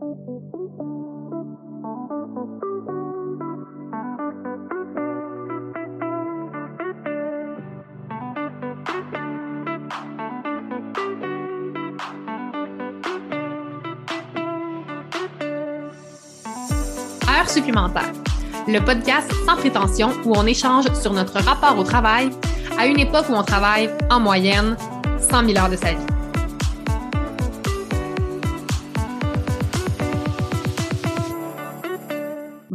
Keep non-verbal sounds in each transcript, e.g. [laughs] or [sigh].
Heure supplémentaire, le podcast sans prétention où on échange sur notre rapport au travail à une époque où on travaille en moyenne 100 000 heures de sa vie.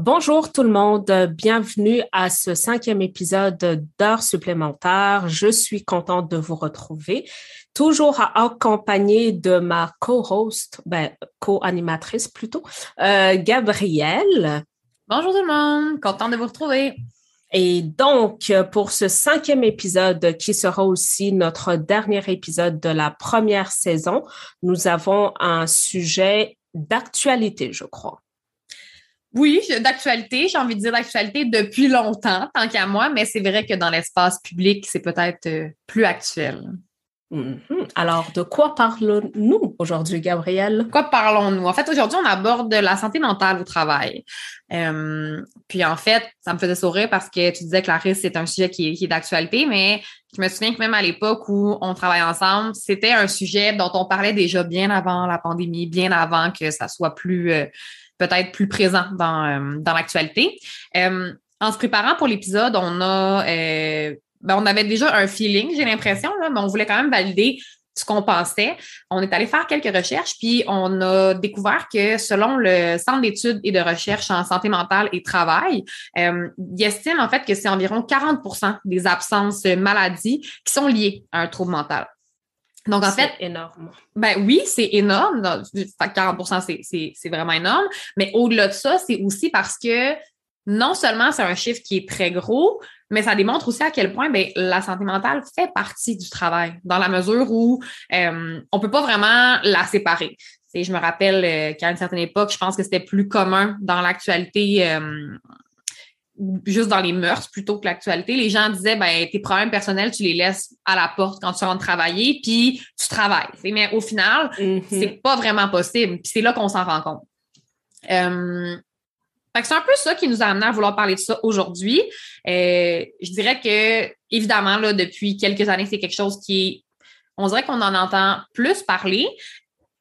Bonjour tout le monde, bienvenue à ce cinquième épisode d'heures supplémentaires. Je suis contente de vous retrouver, toujours accompagnée de ma co-host, ben, co-animatrice plutôt, euh, Gabrielle. Bonjour tout le monde, contente de vous retrouver. Et donc, pour ce cinquième épisode, qui sera aussi notre dernier épisode de la première saison, nous avons un sujet d'actualité, je crois. Oui, d'actualité, j'ai envie de dire d'actualité depuis longtemps, tant qu'à moi, mais c'est vrai que dans l'espace public, c'est peut-être euh, plus actuel. Mhm. Alors, de quoi parlons-nous aujourd'hui, Gabrielle? De quoi parlons-nous? En fait, aujourd'hui, on aborde la santé mentale au travail. Euh, puis, en fait, ça me faisait sourire parce que tu disais, Clarisse, c'est un sujet qui est, d'actualité, mais je me souviens que même à l'époque où on travaille ensemble, c'était un sujet dont on parlait déjà bien avant la pandémie, bien avant que ça soit plus... Euh, peut-être plus présent dans, euh, dans l'actualité. Euh, en se préparant pour l'épisode, on a euh, ben, on avait déjà un feeling, j'ai l'impression, mais on voulait quand même valider ce qu'on pensait. On est allé faire quelques recherches, puis on a découvert que selon le Centre d'études et de recherche en santé mentale et travail, il estime en fait que c'est environ 40% des absences maladies qui sont liées à un trouble mental. Donc, en fait. Énorme. Ben oui, c'est énorme. 40% c'est vraiment énorme. Mais au-delà de ça, c'est aussi parce que non seulement c'est un chiffre qui est très gros, mais ça démontre aussi à quel point ben, la santé mentale fait partie du travail, dans la mesure où euh, on peut pas vraiment la séparer. Et je me rappelle euh, qu'à une certaine époque, je pense que c'était plus commun dans l'actualité euh, juste dans les mœurs plutôt que l'actualité, les gens disaient ben tes problèmes personnels, tu les laisses à la porte quand tu rentres travailler, puis tu travailles. Mais au final, mm-hmm. c'est pas vraiment possible. Puis c'est là qu'on s'en rend compte. Euh, c'est un peu ça qui nous a amené à vouloir parler de ça aujourd'hui. Euh, je dirais que, évidemment, là, depuis quelques années, c'est quelque chose qui est on dirait qu'on en entend plus parler,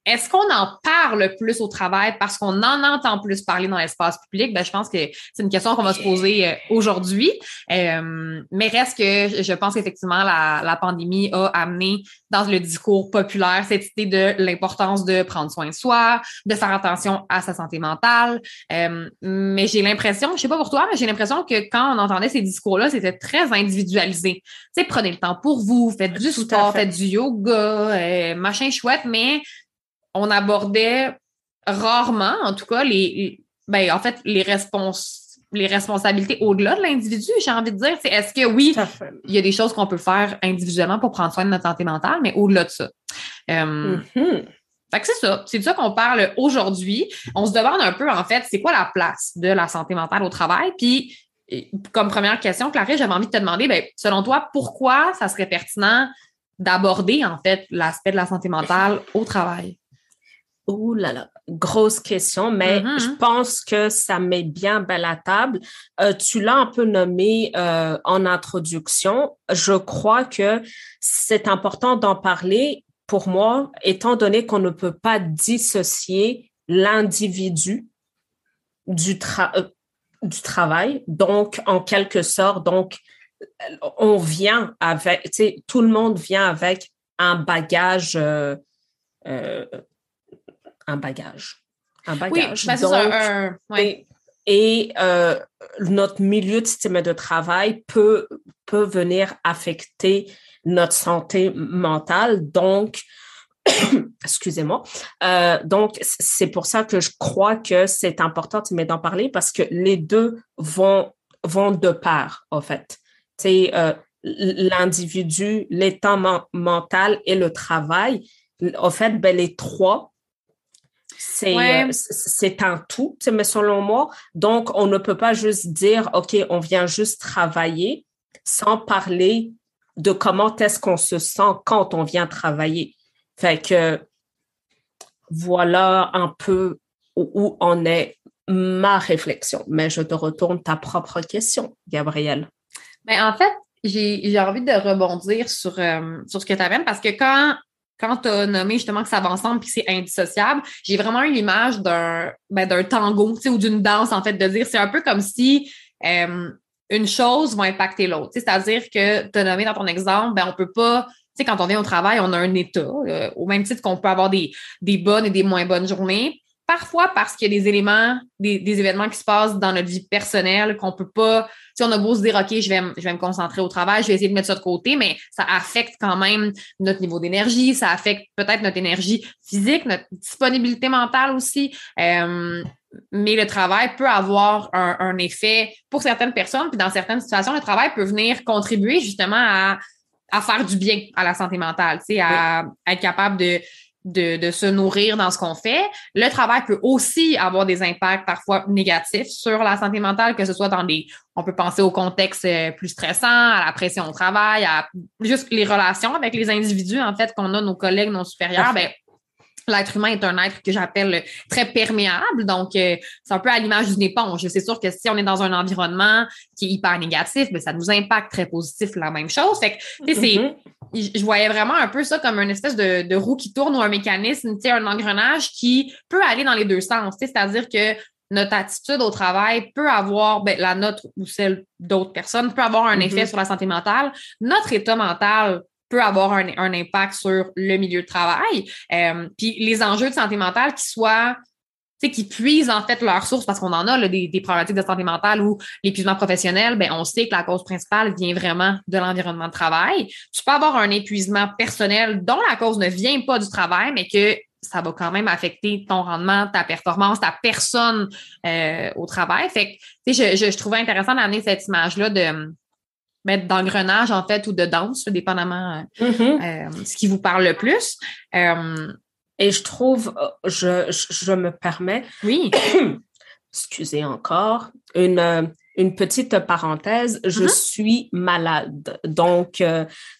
est-ce qu'on en parle plus au travail parce qu'on en entend plus parler dans l'espace public? Ben, je pense que c'est une question qu'on va se poser euh, aujourd'hui. Euh, mais reste que je pense qu'effectivement, la, la pandémie a amené dans le discours populaire cette idée de l'importance de prendre soin de soi, de faire attention à sa santé mentale. Euh, mais j'ai l'impression, je sais pas pour toi, mais j'ai l'impression que quand on entendait ces discours-là, c'était très individualisé. Tu sais, prenez le temps pour vous, faites du sport, faites du yoga, machin chouette, mais on abordait rarement, en tout cas, les, ben, en fait, les les responsabilités au-delà de l'individu, j'ai envie de dire. C'est est-ce que oui, il y a des choses qu'on peut faire individuellement pour prendre soin de notre santé mentale, mais au-delà de ça? Euh, mm-hmm. Fait que c'est ça. C'est de ça qu'on parle aujourd'hui. On se demande un peu, en fait, c'est quoi la place de la santé mentale au travail? Puis, comme première question, Clarisse, j'avais envie de te demander, ben, selon toi, pourquoi ça serait pertinent d'aborder, en fait, l'aspect de la santé mentale au travail? Ouh là là, grosse question, mais mm-hmm. je pense que ça met bien belle la table. Euh, tu l'as un peu nommé euh, en introduction. Je crois que c'est important d'en parler pour moi, étant donné qu'on ne peut pas dissocier l'individu du, euh, du travail. Donc, en quelque sorte, donc, on vient avec, tu sais, tout le monde vient avec un bagage un bagage. Un bagage. Oui, et, euh, notre milieu de système de travail peut, peut venir affecter notre santé mentale. Donc, [coughs] excusez-moi. Euh, donc, c'est pour ça que je crois que c'est important d'en parler parce que les deux vont, vont de part, en fait. C'est euh, l'individu, l'état mental et le travail. En fait, ben, les trois euh, c'est un tout, mais selon moi. Donc, on ne peut pas juste dire, OK, on vient juste travailler sans parler de comment est-ce qu'on se sent quand on vient travailler. Fait que voilà un peu où, en est ma réflexion. Mais je te retourne ta propre question, Gabrielle. Ben, en fait, j'ai envie de rebondir sur, euh, sur ce que tu avais parce que quand, quand tu as nommé justement que ça va ensemble puis c'est indissociable, j'ai vraiment eu l'image d'un ben, d'un tango ou d'une danse, en fait, de dire c'est un peu comme si une chose va impacter l'autre. C'est-à-dire que tu as nommé dans ton exemple, ben, on peut pas tu sais, quand on vient au travail, on a un état, euh, au même titre qu'on peut avoir des, des bonnes et des moins bonnes journées parfois parce qu'il y a des éléments, des, événements qui se passent dans notre vie personnelle qu'on peut pas, si on a beau se dire, OK, je vais, je vais me concentrer au travail, je vais essayer de mettre ça de côté, mais ça affecte quand même notre niveau d'énergie, ça affecte peut-être notre énergie physique, notre disponibilité mentale aussi. Euh, mais le travail peut avoir un, effet pour certaines personnes, puis dans certaines situations, le travail peut venir contribuer justement à, à faire du bien à la santé mentale, tu sais, à être capable de de, de, se nourrir dans ce qu'on fait. Le travail peut aussi avoir des impacts parfois négatifs sur la santé mentale, que ce soit dans des, on peut penser au contexte euh, plus stressant, à la pression au travail, à juste les relations avec les individus, en fait, qu'on a, nos collègues, nos supérieurs. L'être humain est un être que j'appelle très perméable, donc euh, c'est un peu à l'image d'une éponge. C'est sûr que si on est dans un environnement qui est hyper négatif, ben, ça nous impacte très positif la même chose. Fait que, c'est, mm-hmm. je voyais vraiment un peu ça comme une espèce de, roue qui tourne ou un mécanisme, un engrenage qui peut aller dans les deux sens. C'est-à-dire que notre attitude au travail peut avoir, ben, la nôtre ou celle d'autres personnes peut avoir un mm-hmm. effet sur la santé mentale. Notre état mental peut avoir un, impact sur le milieu de travail. Euh, puis les enjeux de santé mentale qui soient qui puisent en fait leurs sources parce qu'on en a des, problématiques de santé mentale ou l'épuisement professionnel, ben on sait que la cause principale vient vraiment de l'environnement de travail. Tu peux avoir un épuisement personnel dont la cause ne vient pas du travail, mais que ça va quand même affecter ton rendement, ta performance, ta personne euh, au travail. Fait que, je, je, je trouvais intéressant d'amener cette image-là de mettre d'engrenage, en fait, ou de danse, dépendamment de euh, ce qui vous parle le plus. Euh, et je trouve, je, je, me permets, oui. [coughs] excusez encore, une, une petite parenthèse, je mm-hmm. suis malade. Donc,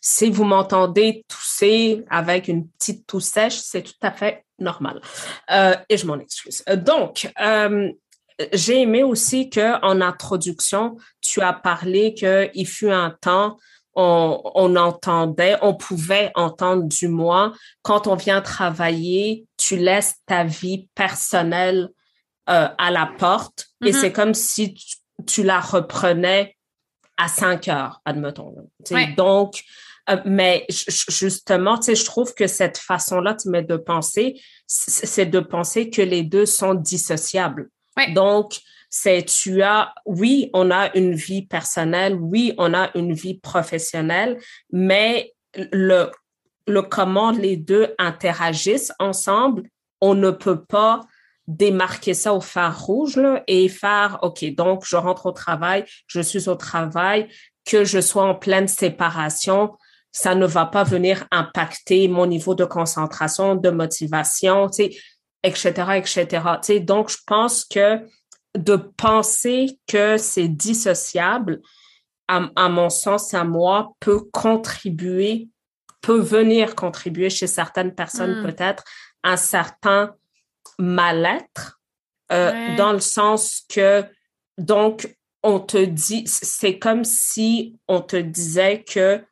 si vous m'entendez tousser avec une petite toux sèche, c'est tout à fait normal. et je m'en excuse. Donc, j'ai aimé aussi que en introduction, tu as parlé qu'il fut un temps on, on, entendait, on pouvait entendre du moins, quand on vient travailler, tu laisses ta vie personnelle euh, à la porte et mm-hmm. c'est comme si tu, la reprenais à 5 heures, admettons. Donc, euh, mais justement, je trouve que cette façon-là de penser, c'est de penser que les deux sont dissociables. Donc, c'est tu as, oui, on a une vie personnelle, oui, on a une vie professionnelle, mais le, le comment les deux interagissent ensemble, on ne peut pas démarquer ça au phare rouge et faire, OK, donc je rentre au travail, je suis au travail, que je sois en pleine séparation, ça ne va pas venir impacter mon niveau de concentration, de motivation. Tu sais, etc., etc. donc, je pense que de penser que c'est dissociable, à, mon sens, à moi, peut contribuer, peut venir contribuer chez certaines personnes hmm. peut-être un certain mal-être, euh, dans le sens que, donc, on te dit, c'est comme si on te disait que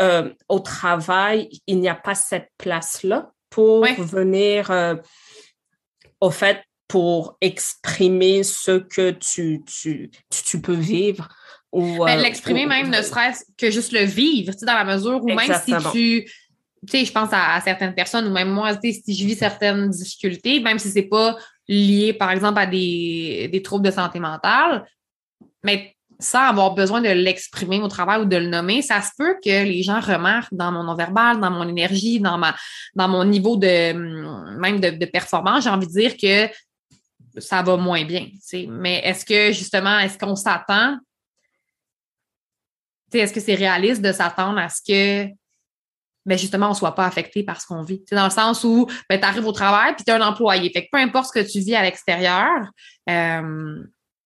euh, au travail, il n'y a pas cette place-là pour venir euh, au fait, pour exprimer ce que tu, tu, tu, peux vivre. Ou, ben, L'exprimer même, ne serait-ce que juste le vivre, dans la mesure où même si tu tu sais, je pense à, certaines personnes ou même moi, si je vis certaines difficultés, même si c'est pas lié, par exemple, à des, des troubles de santé mentale, mais sans avoir besoin de l'exprimer au travail ou de le nommer, ça se peut que les gens remarquent dans mon non-verbal, dans mon énergie, dans ma, dans mon niveau de, même de, performance, j'ai envie de dire que ça va moins bien. Mais est-ce que justement, est-ce qu'on s'attend? Est-ce que c'est réaliste de s'attendre à ce que ben justement, on ne soit pas affecté par ce qu'on vit? Dans le sens où ben, tu arrives au travail puis tu es un employé. Fait que peu importe ce que tu vis à l'extérieur, euh,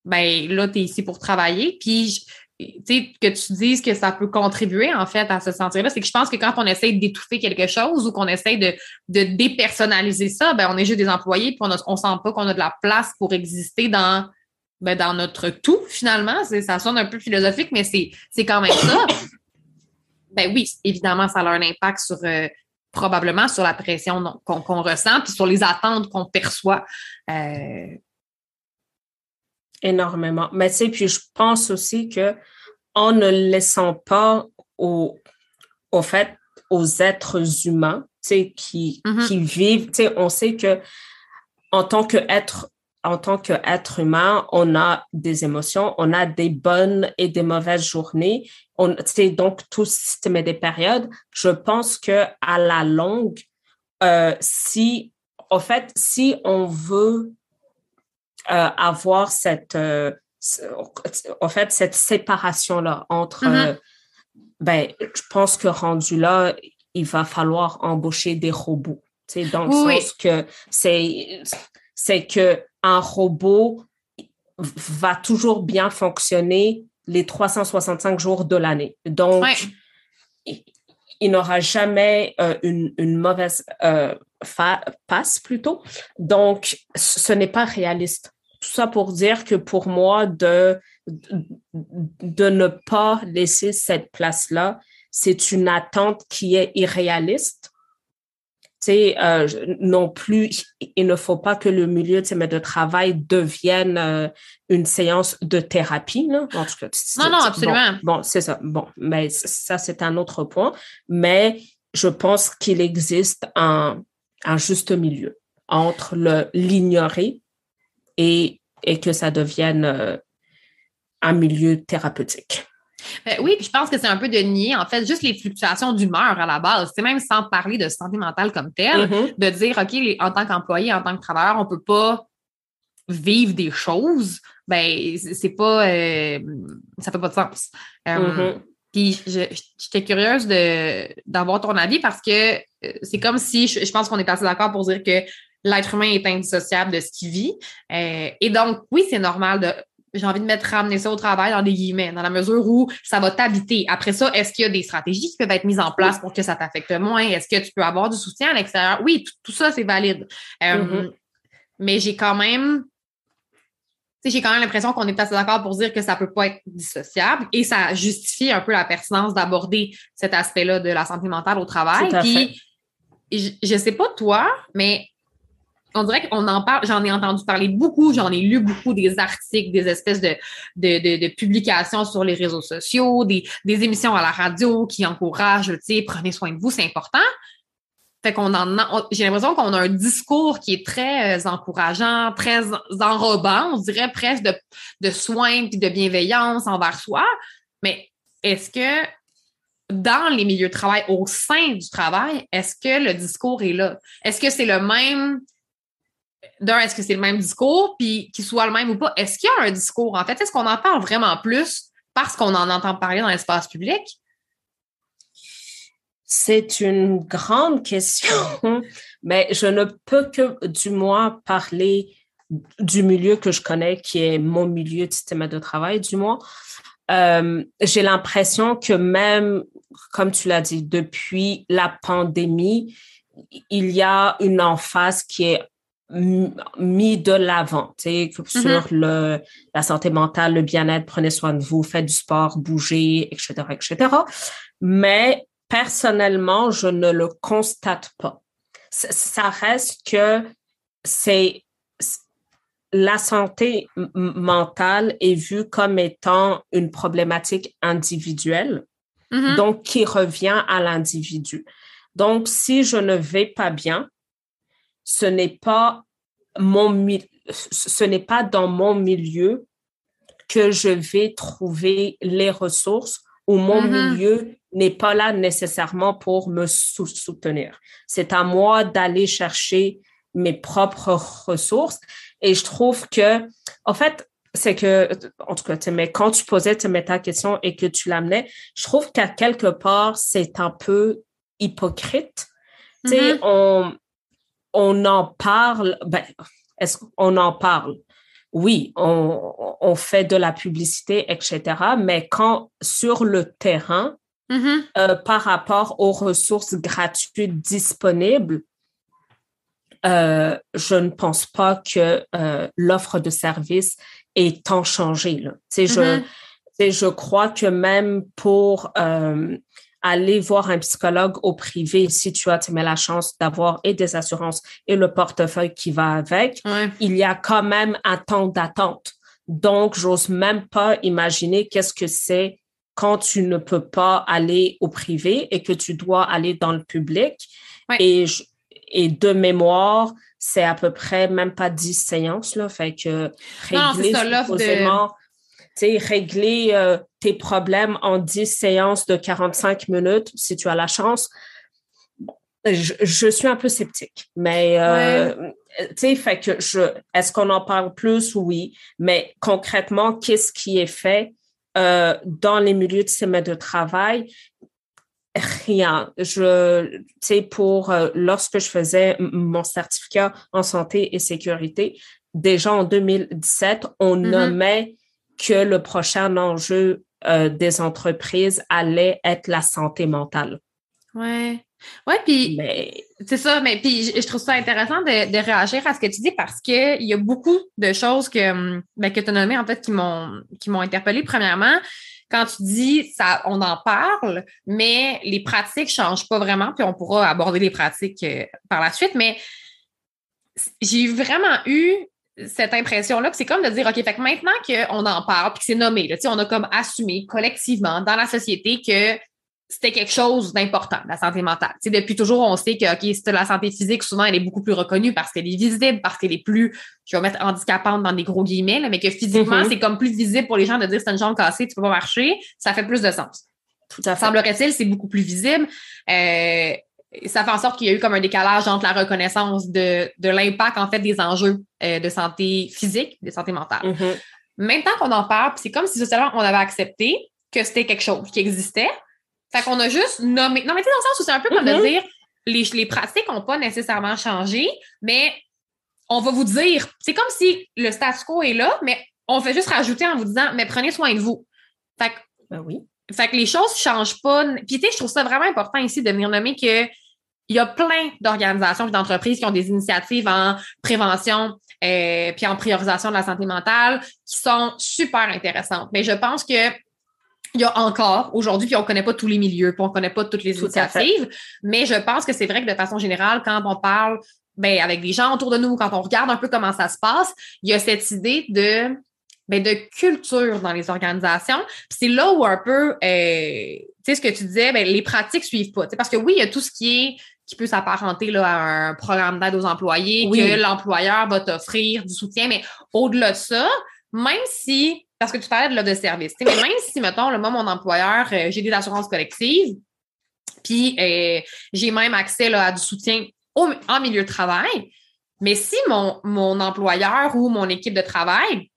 ben là, tu es ici pour travailler. Puis que tu dises que ça peut contribuer en fait à se sentir-là, c'est que je pense que quand on essaie d'étouffer quelque chose ou qu'on essaie de, de dépersonnaliser ça, ben on est juste des employés puis on, ne sent pas qu'on a de la place pour exister dans ben, dans notre tout finalement. Ça sonne un peu philosophique, mais c'est quand même ça. ben oui, évidemment, ça a un impact sur euh, probablement sur la pression qu'on ressent puis sur les attentes qu'on perçoit. Euh, Énormément. Mais tu sais, puis je pense aussi que en ne laissant pas au, au fait aux êtres humains, tu sais, qui, mm-hmm. qui vivent, tu sais, on sait que en tant qu'être en tant qu'être humain, on a des émotions, on a des bonnes et des mauvaises journées. On, donc tout système et des périodes. Je pense que à la longue, euh, si, en fait, si on veut avoir cette, euh, en fait, cette séparation-là entre, mm-hmm. euh, ben, je pense que rendu là, il va falloir embaucher des robots. Dans le sens que c'est, c'est que un robot va toujours bien fonctionner les 365 jours de l'année. Donc, il, n'aura jamais une, une, mauvaise passe plutôt. Donc, ce n'est pas réaliste tout ça pour dire que pour moi, de, de ne pas laisser cette place-là, c'est une attente qui est irréaliste. Tu sais, euh, non plus, il ne faut pas que le milieu de travail devienne euh, une séance de thérapie. Là. En tout cas, non, non, absolument. Bon, c'est ça. Bon, mais ça, c'est un autre point. Mais je pense qu'il existe un, un juste milieu entre l'ignorer et, et que ça devienne euh, un milieu thérapeutique. Ben oui, puis je pense que c'est un peu de nier, en fait, juste les fluctuations d'humeur à la base. C'est même sans parler de santé mentale comme telle, mm-hmm. de dire, OK, en tant qu'employé, en tant que travailleur, on ne peut pas vivre des choses. Ben, c'est pas. Euh, ça fait pas de sens. Euh, mm-hmm. Puis j'étais curieuse d'avoir ton avis parce que c'est comme si je, je pense qu'on est assez d'accord pour dire que l'être humain est indissociable de ce qu'il vit. Euh, et donc, oui, c'est normal de j'ai envie de mettre ramener ça au travail dans des guillemets, dans la mesure où ça va t'habiter. Après ça, est-ce qu'il y a des stratégies qui peuvent être mises en place pour que ça t'affecte moins? Est-ce que tu peux avoir du soutien à l'extérieur? Oui, tout, ça, c'est valide. Euh, mm-hmm. Mais j'ai quand même j'ai quand même l'impression qu'on est assez d'accord pour dire que ça peut pas être dissociable et ça justifie un peu la pertinence d'aborder cet aspect-là de la santé mentale au travail. Puis, je, je sais pas toi, mais on dirait qu'on en parle, j'en ai entendu parler beaucoup, j'en ai lu beaucoup des articles, des espèces de, publications sur les réseaux sociaux, des, émissions à la radio qui encouragent, tu sais, prenez soin de vous, c'est important. Fait qu'on en j'ai l'impression qu'on a un discours qui est très euh, encourageant, très enrobant, on dirait presque de, de soins et de bienveillance envers soi. Mais est-ce que dans les milieux de travail, au sein du travail, est-ce que le discours est là? Est-ce que c'est le même d'un, est-ce que c'est le même discours, puis qu'il soit le même ou pas? Est-ce qu'il y a un discours, en fait? Est-ce qu'on en parle vraiment plus parce qu'on en entend parler dans l'espace public? C'est une grande question, [laughs] mais je ne peux que, du moins, parler du milieu que je connais, qui est mon milieu de système de travail, du moins. Euh, j'ai l'impression que même, comme tu l'as dit, depuis la pandémie, il y a une emphase qui est mis de l'avant, tu sais, mm-hmm. sur le, la santé mentale, le bien-être, prenez soin de vous, faites du sport, bougez, etc., etc. Mais personnellement, je ne le constate pas. Ça reste que c'est la santé mentale est vue comme étant une problématique individuelle, mm-hmm. donc qui revient à l'individu. Donc, si je ne vais pas bien, ce n'est pas mon ce n'est pas dans mon milieu que je vais trouver les ressources ou mon mm-hmm. milieu n'est pas là nécessairement pour me soutenir. C'est à moi d'aller chercher mes propres ressources et je trouve que en fait c'est que en tout cas mais quand tu posais ta question et que tu l'amenais, je trouve qu'à quelque part c'est un peu hypocrite. Tu sais, mm-hmm. on on en parle, ben, est-ce qu'on en parle? oui, on, fait de la publicité, etc. Mais quand sur le terrain, mm-hmm. euh, par rapport aux ressources gratuites disponibles, euh, je ne pense pas que euh, l'offre de service ait tant changé. Là. je, mm-hmm. je crois que même pour aller voir un psychologue au privé si tu as, tu la chance d'avoir et des assurances et le portefeuille qui va avec, il y a quand même un temps d'attente. Donc, j'ose même pas imaginer qu'est-ce que c'est quand tu ne peux pas aller au privé et que tu dois aller dans le public. Et, et de mémoire, c'est à peu près même pas 10 séances, là. Fait que régler supposément, régler euh, tes problèmes en 10 séances de 45 minutes, si tu as la chance. Je, suis un peu sceptique, mais euh, tu sais, fait que je, est-ce qu'on en parle plus? Oui, mais concrètement, qu'est-ce qui est fait euh, dans les milieux de semaine de travail? Rien. Je, tu sais, pour lorsque je faisais mon certificat en santé et sécurité, déjà en 2017, on mm-hmm. nommait que le prochain enjeu euh, des entreprises allait être la santé mentale. Ouais. Ouais, puis c'est ça, mais puis je, trouve ça intéressant de, de, réagir à ce que tu dis parce que il y a beaucoup de choses que, hum, ben, que tu as nommées en fait qui m'ont qui m'ont interpellé premièrement. Quand tu dis ça, on en parle, mais les pratiques changent pas vraiment, puis on pourra aborder les pratiques euh, par la suite, mais j'ai vraiment eu cette impression-là, c'est comme de dire, OK, fait que maintenant qu'on en parle, puis que c'est nommé, là, on a comme assumé collectivement dans la société que c'était quelque chose d'important, la santé mentale. sais, depuis toujours, on sait que, OK, c'est la santé physique, souvent, elle est beaucoup plus reconnue parce qu'elle est visible, parce qu'elle est plus, je vais mettre handicapante dans des gros guillemets, mais que physiquement, mm-hmm. c'est comme plus visible pour les gens de dire c'est une jambe cassée, tu peux pas marcher, ça fait plus de sens. Tout à Semblerait-il, c'est beaucoup plus visible. Euh, ça fait en sorte qu'il y a eu comme un décalage entre la reconnaissance de, de l'impact, en fait, des enjeux euh, de santé physique, de santé mentale. Mm-hmm. Maintenant qu'on en parle, c'est comme si socialement, on avait accepté que c'était quelque chose qui existait. Fait qu'on a juste nommé. Non, mais tu sais, dans le sens où c'est un peu comme de mm-hmm. dire les, les pratiques n'ont pas nécessairement changé, mais on va vous dire, c'est comme si le statu quo est là, mais on fait juste rajouter en vous disant, mais prenez soin de vous. Fait que, ben oui. Fait que les choses ne changent pas. Puis tu sais, je trouve ça vraiment important ici de venir nommer que il y a plein d'organisations et d'entreprises qui ont des initiatives en prévention euh, puis en priorisation de la santé mentale qui sont super intéressantes. Mais je pense que il y a encore aujourd'hui, puis on ne connaît pas tous les milieux, puis on ne connaît pas toutes les initiatives, mais je pense que c'est vrai que de façon générale, quand on parle ben, avec des gens autour de nous, quand on regarde un peu comment ça se passe, il y a cette idée de ben, de culture dans les organisations. c'est là où un peu, euh, tu sais, ce que tu disais, ben, les pratiques suivent pas. Parce que oui, il y a tout ce qui est qui peut s'apparenter là, à un programme d'aide aux employés, que l'employeur va t'offrir du soutien, mais au-delà de ça, même si, parce que tu parlais de l'offre de service, mais même si, mettons, le moi, mon employeur, euh, j'ai des assurances collectives, puis euh, j'ai même accès là, à du soutien au, en milieu de travail, mais si mon, mon employeur ou mon équipe de travail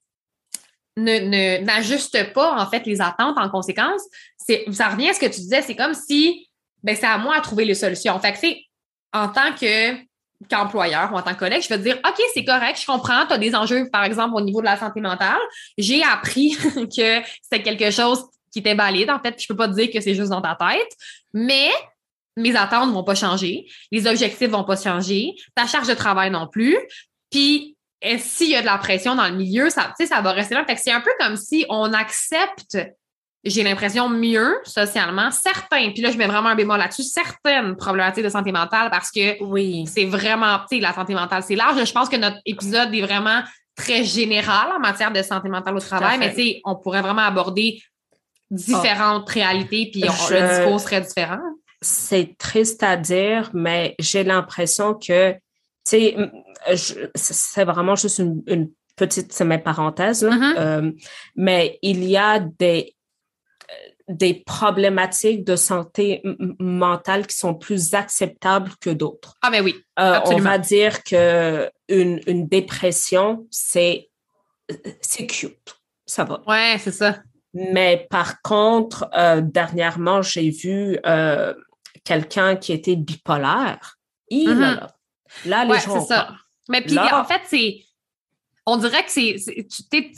ne, n'ajuste pas en fait les attentes en conséquence, c'est ça revient à ce que tu disais, c'est comme si ben c'est à moi à trouver les solutions. Fait que c'est en tant que qu'employeur ou en tant que collègue, je vais te dire OK, c'est correct, je comprends, tu as des enjeux par exemple au niveau de la santé mentale. J'ai appris [laughs] que c'est quelque chose qui était valide en fait, je peux pas te dire que c'est juste dans ta tête, mais mes attentes vont pas changer, les objectifs vont pas changer, ta charge de travail non plus. Puis et s'il y a de la pression dans le milieu, ça, ça va rester là. Fait que c'est un peu comme si on accepte, j'ai l'impression, mieux socialement, certains, puis là, je mets vraiment un bémol là-dessus, certaines problématiques de santé mentale parce que oui, c'est vraiment, tu sais, la santé mentale, c'est large. Je pense que notre épisode est vraiment très général en matière de santé mentale au travail, mais tu sais, on pourrait vraiment aborder différentes réalités, puis le discours serait différent. C'est triste à dire, mais j'ai l'impression que, tu sais, c'est vraiment juste une, petite parenthèse, mm-hmm. euh, mais il y a des, des problématiques de santé mentale qui sont plus acceptables que d'autres. Ah, ben oui. Euh, on va dire que une, une dépression, c'est c'est cute. Ça va. Ouais, c'est ça. Mais par contre, euh, dernièrement, j'ai vu quelqu'un qui était bipolaire. Il, mm-hmm. là, les gens ça. Mais puis, en fait, c'est. On dirait que c'est,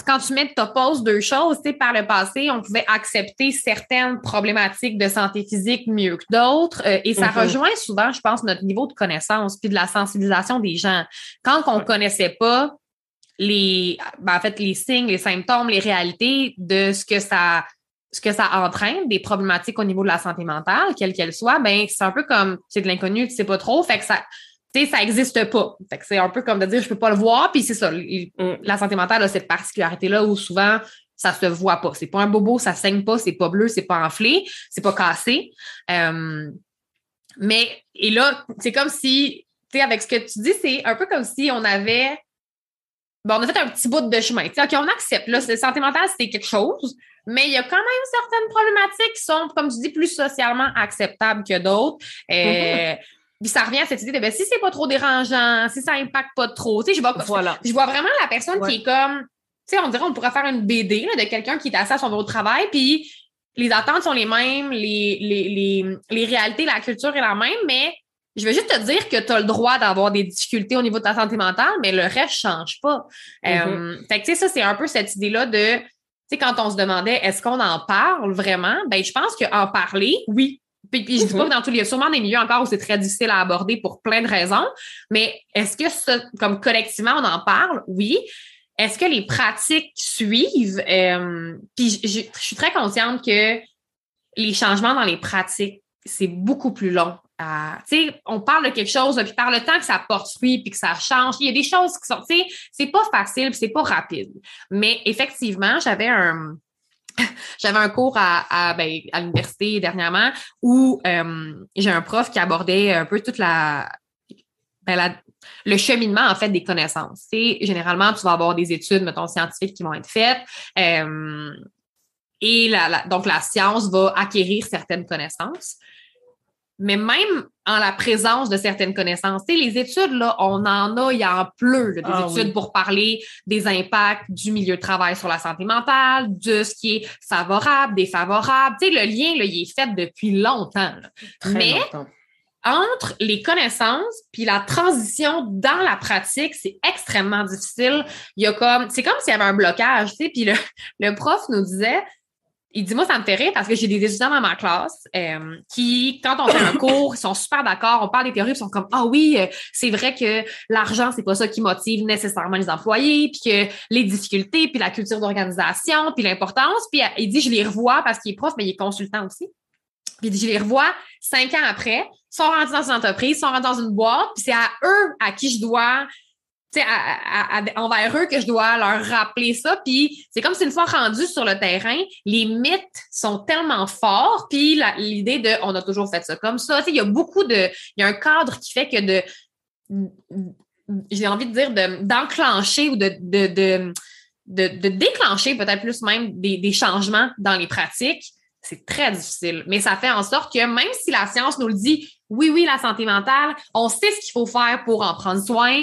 quand tu mets, t'opposes deux choses, tu par le passé, on pouvait accepter certaines problématiques de santé physique mieux que d'autres, euh, et ça mm-hmm. rejoint souvent, je pense, notre niveau de connaissance puis de la sensibilisation des gens. Quand on connaissait pas les, ben, en fait, les signes, les symptômes, les réalités de ce que ça, ce que ça entraîne, des problématiques au niveau de la santé mentale, quelles qu'elles soient, ben, c'est un peu comme, c'est de l'inconnu, tu sais pas trop, fait que ça, sais, ça n'existe pas. Fait que c'est un peu comme de dire, je peux pas le voir, puis c'est ça. Mm. La santé mentale a cette particularité-là où souvent, ça se voit pas. C'est pas un bobo, ça saigne pas, c'est pas bleu, c'est pas enflé, c'est pas cassé. Euh, mais, et là, c'est comme si, tu sais, avec ce que tu dis, c'est un peu comme si on avait bon, on a fait un petit bout de chemin. OK, on accepte. Là, la santé mentale, c'était quelque chose, mais il y a quand même certaines problématiques qui sont, comme tu dis, plus socialement acceptables que d'autres. Euh, mm-hmm. Puis ça revient à cette idée de ben, si c'est pas trop dérangeant, si ça impacte pas trop. Tu sais, je vois, voilà. je vois vraiment la personne qui est comme, tu sais, on dirait on pourrait faire une BD de quelqu'un qui est assis à son bureau de travail, puis les attentes sont les mêmes, les, les, les, les réalités, la culture est la même, mais je vais juste te dire que tu as le droit d'avoir des difficultés au niveau de ta santé mentale, mais le reste ne change pas. Mm-hmm. Euh, fait que, tu sais, ça, c'est un peu cette idée-là de, tu sais, quand on se demandait est-ce qu'on en parle vraiment, ben, je pense qu'en parler, oui. Puis, puis je dis pas mm-hmm. que dans tous les, sûrement des milieux encore où c'est très difficile à aborder pour plein de raisons, mais est-ce que ça, comme collectivement, on en parle? Oui. Est-ce que les pratiques suivent? Euh, puis je suis très consciente que les changements dans les pratiques, c'est beaucoup plus long tu sais, on parle de quelque chose, puis par le temps que ça porte fruit, puis que ça change, il y a des choses qui sont, tu sais, c'est pas facile, c'est pas rapide. Mais effectivement, j'avais un, [laughs] j'avais un cours à, ben, à, l'université dernièrement où euh, j'ai un prof qui abordait un peu toute la, ben, le cheminement, en fait, des connaissances. Généralement, tu vas avoir des études, mettons, scientifiques qui vont être faites. Euh, et la, donc, la science va acquérir certaines connaissances mais même en la présence de certaines connaissances. Tu sais, les études, là, on en a, il y en pleut, des ah études pour parler des impacts du milieu de travail sur la santé mentale, de ce qui est favorable, défavorable. Tu sais, le lien, là, il est fait depuis longtemps. mais entre les connaissances puis la transition dans la pratique, c'est extrêmement difficile. Il y a comme, c'est comme s'il y avait un blocage, tu sais, puis le, le prof nous disait, il dit, moi, ça me fait rire parce que j'ai des étudiants dans ma classe euh, qui, quand on fait un cours, ils sont super d'accord, on parle des théories, ils sont comme, ah oui, euh, c'est vrai que l'argent, c'est pas ça qui motive nécessairement les employés, puis que les difficultés, puis la culture d'organisation, puis l'importance. Puis euh, il dit, je les revois parce qu'il est prof, mais il est consultant aussi. Puis il dit, je les revois cinq ans après, sont rendus dans une entreprise, sont rendus dans une boîte, puis c'est à eux à qui je dois envers eux que je dois leur rappeler ça. Puis c'est comme si une fois rendu sur le terrain, les mythes sont tellement forts. Puis l'idée de on a toujours fait ça comme ça. Il y a beaucoup de. Il y a un cadre qui fait que de. J'ai envie de dire d'enclencher ou de, de, de, déclencher peut-être plus même des changements dans les pratiques. C'est très difficile. Mais ça fait en sorte que même si la science nous le dit, oui, oui, la santé mentale, on sait ce qu'il faut faire pour en prendre soin,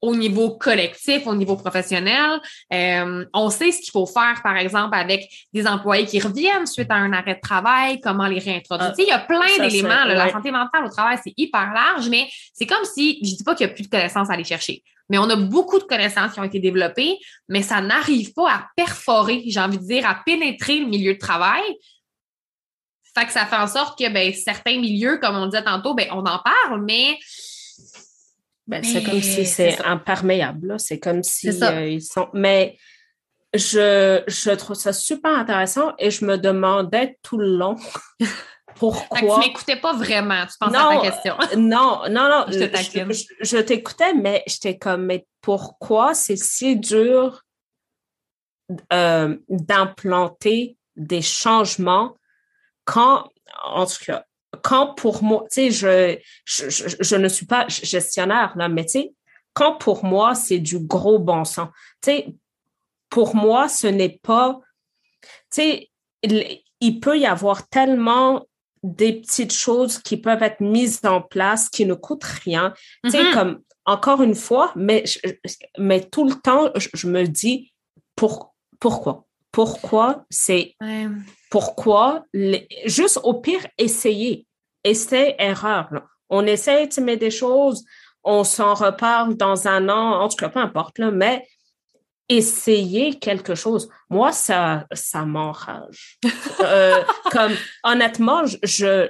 au niveau collectif, au niveau professionnel. Euh, on sait ce qu'il faut faire, par exemple, avec des employés qui reviennent suite à un arrêt de travail, comment les réintroduire. Ah, il y a plein d'éléments. La santé mentale au travail, c'est hyper large, mais c'est comme si, je dis pas qu'il n'y a plus de connaissances à aller chercher, mais on a beaucoup de connaissances qui ont été développées, mais ça n'arrive pas à perforer, j'ai envie de dire, à pénétrer le milieu de travail. Fait que ça fait en sorte que ben, certains milieux, comme on disait tantôt, ben, on en parle, mais ben, c'est comme si c'est imperméable. C'est comme si euh, ils sont. Mais je, je trouve ça super intéressant et je me demandais tout le long [laughs] pourquoi. tu m'écoutais pas vraiment. Tu pensais à ta question. non, non, non. je, je, t'écoutais, mais j'étais comme, mais pourquoi c'est si dur euh, d'implanter des changements quand, en tout cas, quand pour moi, tu sais, je, je, je, ne suis pas gestionnaire, là, mais tu sais, quand pour moi, c'est du gros bon sens. Tu sais, pour moi, ce n'est pas, tu sais, il, peut y avoir tellement des petites choses qui peuvent être mises en place qui ne coûtent rien. Tu sais, mm-hmm. comme, encore une fois, mais, mais tout le temps, je, me dis, pour, pourquoi? Pourquoi c'est pourquoi juste au pire essayer, essai erreur. On essaie de mettre des choses, on s'en reparle dans un an, en tout cas peu importe là, mais essayer quelque chose. Moi, ça, ça m'enrage. [laughs] Euh, comme, honnêtement, je,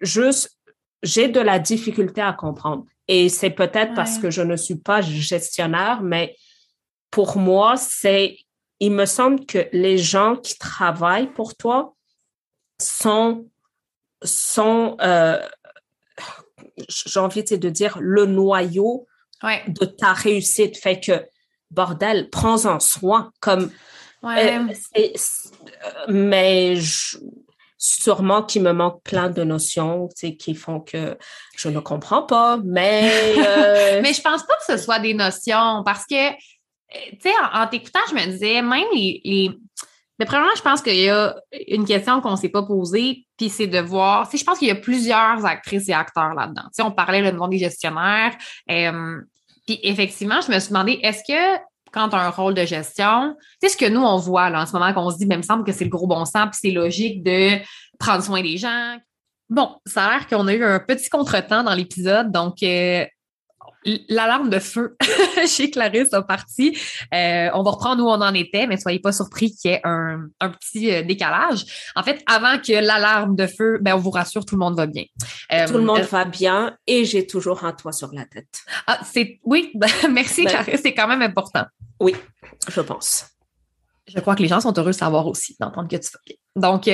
juste, j'ai de la difficulté à comprendre. Et c'est peut-être parce que je ne suis pas gestionnaire, mais pour moi, c'est, il me semble que les gens qui travaillent pour toi sont, sont, euh, j'ai envie de dire, le noyau de ta réussite. Fait que, bordel, prends-en soin. Comme, euh, mais sûrement qu'il me manque plein de notions qui font que je ne comprends pas, mais... [laughs] Euh, mais je pense pas que ce soit des notions parce que, tu sais, en, t'écoutant, je me disais, même les... les... Mais premièrement, je pense qu'il y a une question qu'on ne s'est pas posée, puis c'est de voir, tu je pense qu'il y a plusieurs actrices et acteurs là-dedans. Tu sais, on parlait le nom des gestionnaires, euh, puis effectivement, je me suis demandé, est-ce que quand tu as un rôle de gestion, c'est ce que nous, on voit là, en ce moment, qu'on se dit, mais ben, il me semble que c'est le gros bon sens, puis c'est logique de prendre soin des gens. Bon, ça a l'air qu'on a eu un petit contretemps dans l'épisode, donc euh, L'alarme de feu [laughs] chez Clarisse a parti. Euh, on va reprendre où on en était, mais soyez pas surpris qu'il y ait un, petit euh, décalage. En fait, avant que l'alarme de feu, ben, on vous rassure, tout le monde va bien. Euh, tout le monde va bien et j'ai toujours un toit sur la tête. Ah, c'est oui, [laughs] ben, merci ben Clarisse, c'est quand même important. Oui, je pense. Je crois que les gens sont heureux de savoir aussi, d'entendre que tu vas bien. Donc,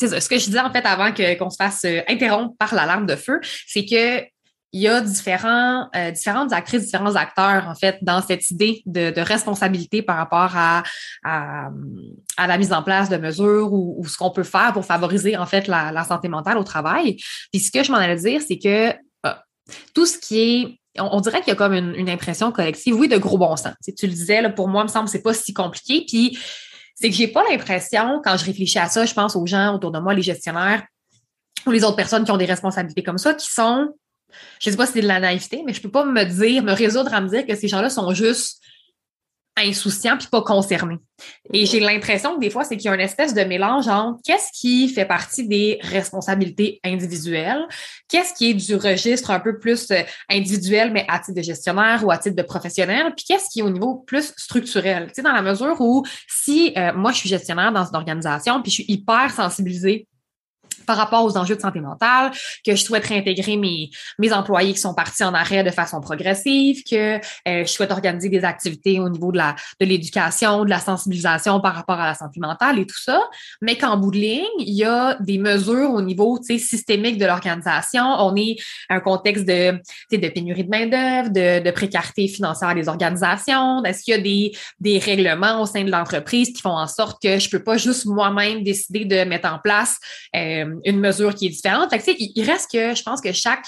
c'est ça. Ce que je disais en fait avant qu'on se fasse interrompre par l'alarme de feu, c'est que il y a différents, euh, différentes actrices, différents acteurs, en fait, dans cette idée de, responsabilité par rapport à, à, la mise en place de mesures ou, ce qu'on peut faire pour favoriser, en fait, la, santé mentale au travail. Puis ce que je m'en allais dire, c'est que euh, tout ce qui est on, dirait qu'il y a comme une, impression collective, oui, de gros bon sens. tu le disais, là, pour moi, il me semble que c'est pas si compliqué. Puis c'est que j'ai pas l'impression, quand je réfléchis à ça, je pense aux gens autour de moi, les gestionnaires ou les autres personnes qui ont des responsabilités comme ça, qui sont je sais pas si c'est de la naïveté, mais je peux pas me dire, me résoudre à me dire que ces gens-là sont juste insouciants puis pas concernés. Et j'ai l'impression que des fois, c'est qu'il y a une espèce de mélange entre qu'est-ce qui fait partie des responsabilités individuelles, qu'est-ce qui est du registre un peu plus euh, individuel, mais à titre de gestionnaire ou à titre de professionnel, puis qu'est-ce qui est au niveau plus structurel. Tu sais, dans la mesure où si euh, moi, je suis gestionnaire dans une organisation, puis je suis hyper sensibilisée par rapport aux enjeux de santé mentale, que je souhaite réintégrer mes, mes employés qui sont partis en arrêt de façon progressive, que euh, je souhaite organiser des activités au niveau de la de l'éducation, de la sensibilisation par rapport à la santé mentale et tout ça, mais qu'en bout de ligne, il y a des mesures au niveau systémique de l'organisation. On est un contexte de, de pénurie de main-d'œuvre, de, de précarité financière des organisations. Est-ce qu'il y a des, des règlements au sein de l'entreprise qui font en sorte que je peux pas juste moi-même décider de mettre en place euh, une mesure qui est différente. Fait que, il, reste que je pense que chaque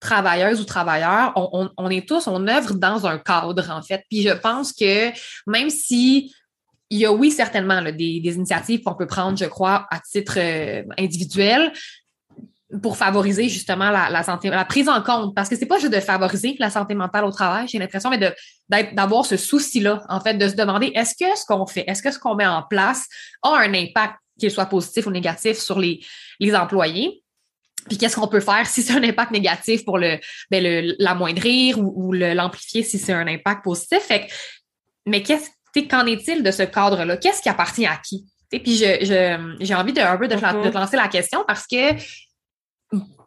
travailleuse ou travailleur, on, est tous, on œuvre dans un cadre, en fait. Puis je pense que même si il y a, oui, certainement des, initiatives qu'on peut prendre, je crois, à titre euh, individuel pour favoriser justement la, santé, la prise en compte, parce que c'est pas juste de favoriser la santé mentale au travail, j'ai l'impression, mais d'avoir ce souci-là, en fait, de se demander est-ce que ce qu'on fait, est-ce que ce qu'on met en place a un impact qu'il soit positif ou négatif sur les, les employés. Puis qu'est-ce qu'on peut faire si c'est un impact négatif pour le, ben l'amoindrir ou, l'amplifier si c'est un impact positif? Fait mais qu'est-ce, qu'en est-il de ce cadre-là? Qu'est-ce qui appartient à qui? puis je, j'ai envie de, un peu de, te lancer la question parce que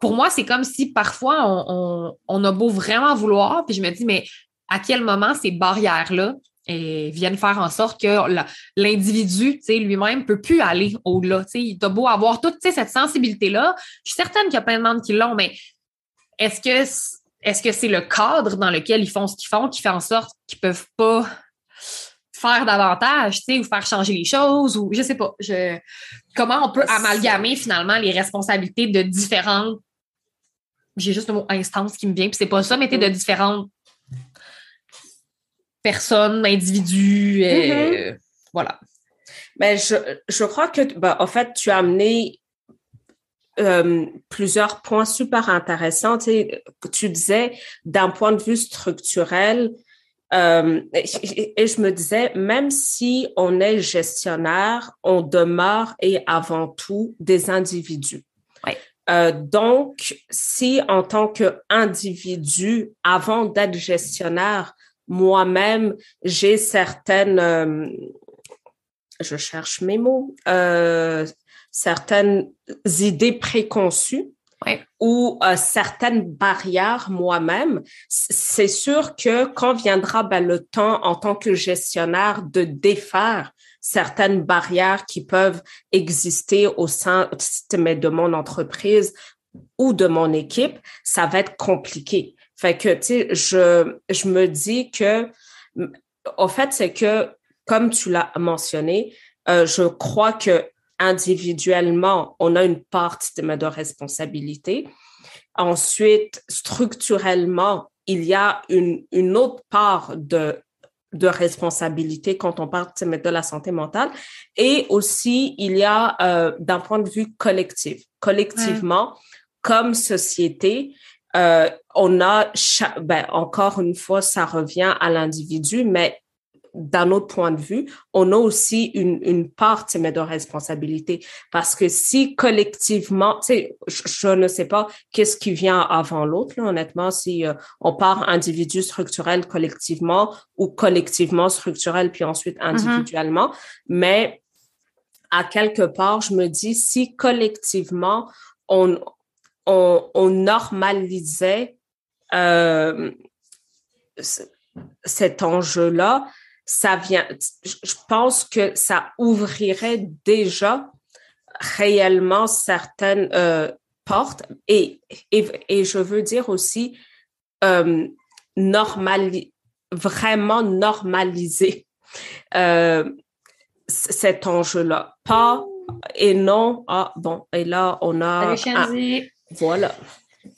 pour moi, c'est comme si parfois on, on, a beau vraiment vouloir, puis je me dis, mais à quel moment ces barrières-là et viennent faire en sorte que l'individu lui-même ne peut plus aller au-delà. Il a beau avoir toute cette sensibilité-là. Je suis certaine qu'il y a plein de monde qui l'ont, mais est-ce que est-ce que c'est le cadre dans lequel ils font ce qu'ils font qui fait en sorte qu'ils ne peuvent pas faire davantage, ou faire changer les choses, ou je sais pas. Je, comment on peut amalgamer finalement les responsabilités de différentes. J'ai juste le mot instance qui me vient, puis c'est pas ça, mais de mm. différentes personne, individu, mm-hmm. voilà. Mais ben, je, crois que, ben, en fait, tu as amené euh, plusieurs points super intéressants. Tu, tu disais, d'un point de vue structurel, euh, et, je me disais, même si on est gestionnaire, on demeure et avant tout des individus. Euh, donc, si en tant qu'individu, avant d'être gestionnaire, moi-même, j'ai certaines, euh, je cherche mes mots, euh, certaines idées préconçues ou euh, certaines barrières moi-même. C'est sûr que quand viendra ben, le temps en tant que gestionnaire de défaire certaines barrières qui peuvent exister au sein de mon entreprise ou de mon équipe, ça va être compliqué. Fait que, tu sais, je, je me dis que, au fait, c'est que, comme tu l'as mentionné, euh, je crois que individuellement, on a une part de responsabilité. Ensuite, structurellement, il y a une, une autre part de, de responsabilité quand on parle de la santé mentale. Et aussi, il y a euh, d'un point de vue collectif. Collectivement, comme société, euh, on a, ben, encore une fois, ça revient à l'individu, mais d'un autre point de vue, on a aussi une, une part de responsabilité parce que si collectivement, tu sais, je, ne sais pas qu'est-ce qui vient avant l'autre, honnêtement, si euh, on part individu structurel collectivement ou collectivement structurel puis ensuite mm-hmm. individuellement, mais à quelque part, je me dis si collectivement on, on, normalisait euh, cet enjeu-là, ça vient, je pense que ça ouvrirait déjà réellement certaines euh, portes et, et, je veux dire aussi euh, vraiment normaliser cet enjeu-là. Pas et non, ah bon, et là on a... Voilà.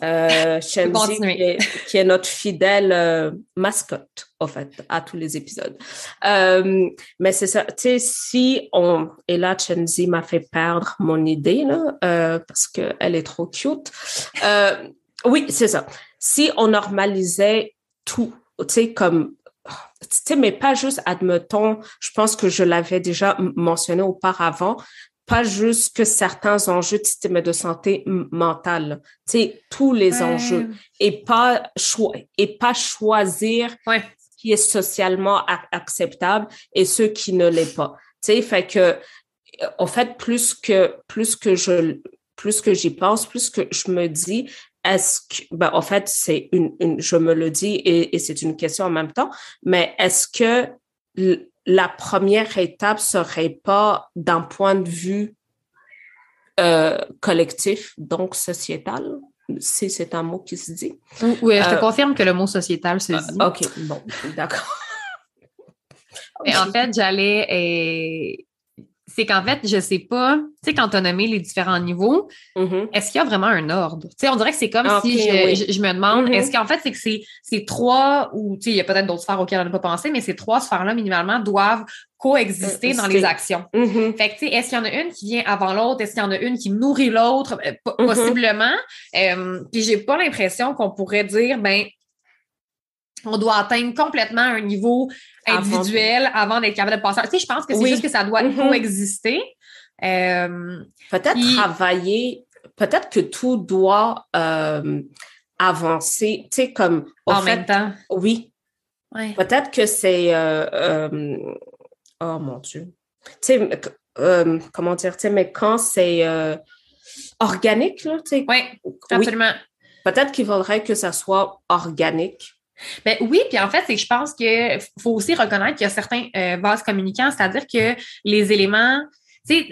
Euh, [laughs] qui est, notre fidèle euh, mascotte, en fait, à tous les épisodes. Euh, mais c'est ça, tu sais, si on... Et là, Chenzi m'a fait perdre mon idée, là, euh, parce qu'elle est trop cute. Oui, c'est ça. Si on normalisait tout, tu sais, comme tu sais, mais pas juste, admettons, je pense que je l'avais déjà mentionné auparavant, pas juste que certains enjeux de système de santé mentale, tu sais, tous les enjeux. Et pas, et pas choisir ce qui est socialement acceptable et ce qui ne l'est pas. Tu sais, fait que, en fait, plus que, plus que je, plus que j'y pense, plus que je me dis, est-ce que, ben, en fait, c'est une, une, je me le dis et, et c'est une question en même temps, mais est-ce que la première étape serait pas d'un point de vue euh, collectif, donc sociétal, si c'est un mot qui se dit. Oui, je te euh, confirme que le mot sociétal se dit. OK, bon, d'accord. Mais en fait, j'allais c'est qu'en fait, je sais pas, tu sais, quand tu as nommé les différents niveaux, mm-hmm. est-ce qu'il y a vraiment un ordre? Tu sais, on dirait que c'est comme si je, me demande, mm-hmm. est-ce qu'en fait, c'est que c'est, c'est trois, ou tu sais, il y a peut-être d'autres sphères auxquelles on n'a pas pensé, mais ces trois sphères-là, minimalement, doivent coexister dans les actions. Mm-hmm. Fait que, tu sais, est-ce qu'il y en a une qui vient avant l'autre? Est-ce qu'il y en a une qui nourrit l'autre? Euh, possiblement. Euh, puis j'ai pas l'impression qu'on pourrait dire, ben, on doit atteindre complètement un niveau individuel avant, d'être capable de passer. Tu sais, je pense que c'est juste que ça doit mm-hmm. coexister. Euh, peut-être travailler, peut-être que tout doit euh, avancer, tu sais, comme... En même temps. Oui. Peut-être que c'est... Euh, oh mon Dieu. Tu sais, comment dire, tu sais, mais quand c'est organique, là, tu sais. Oui, absolument. Peut-être qu'il faudrait que ça soit organique ben oui, puis en fait, c'est que je pense qu'il faut aussi reconnaître qu'il y a certains euh, vases communicants, c'est-à-dire que les éléments, tu sais,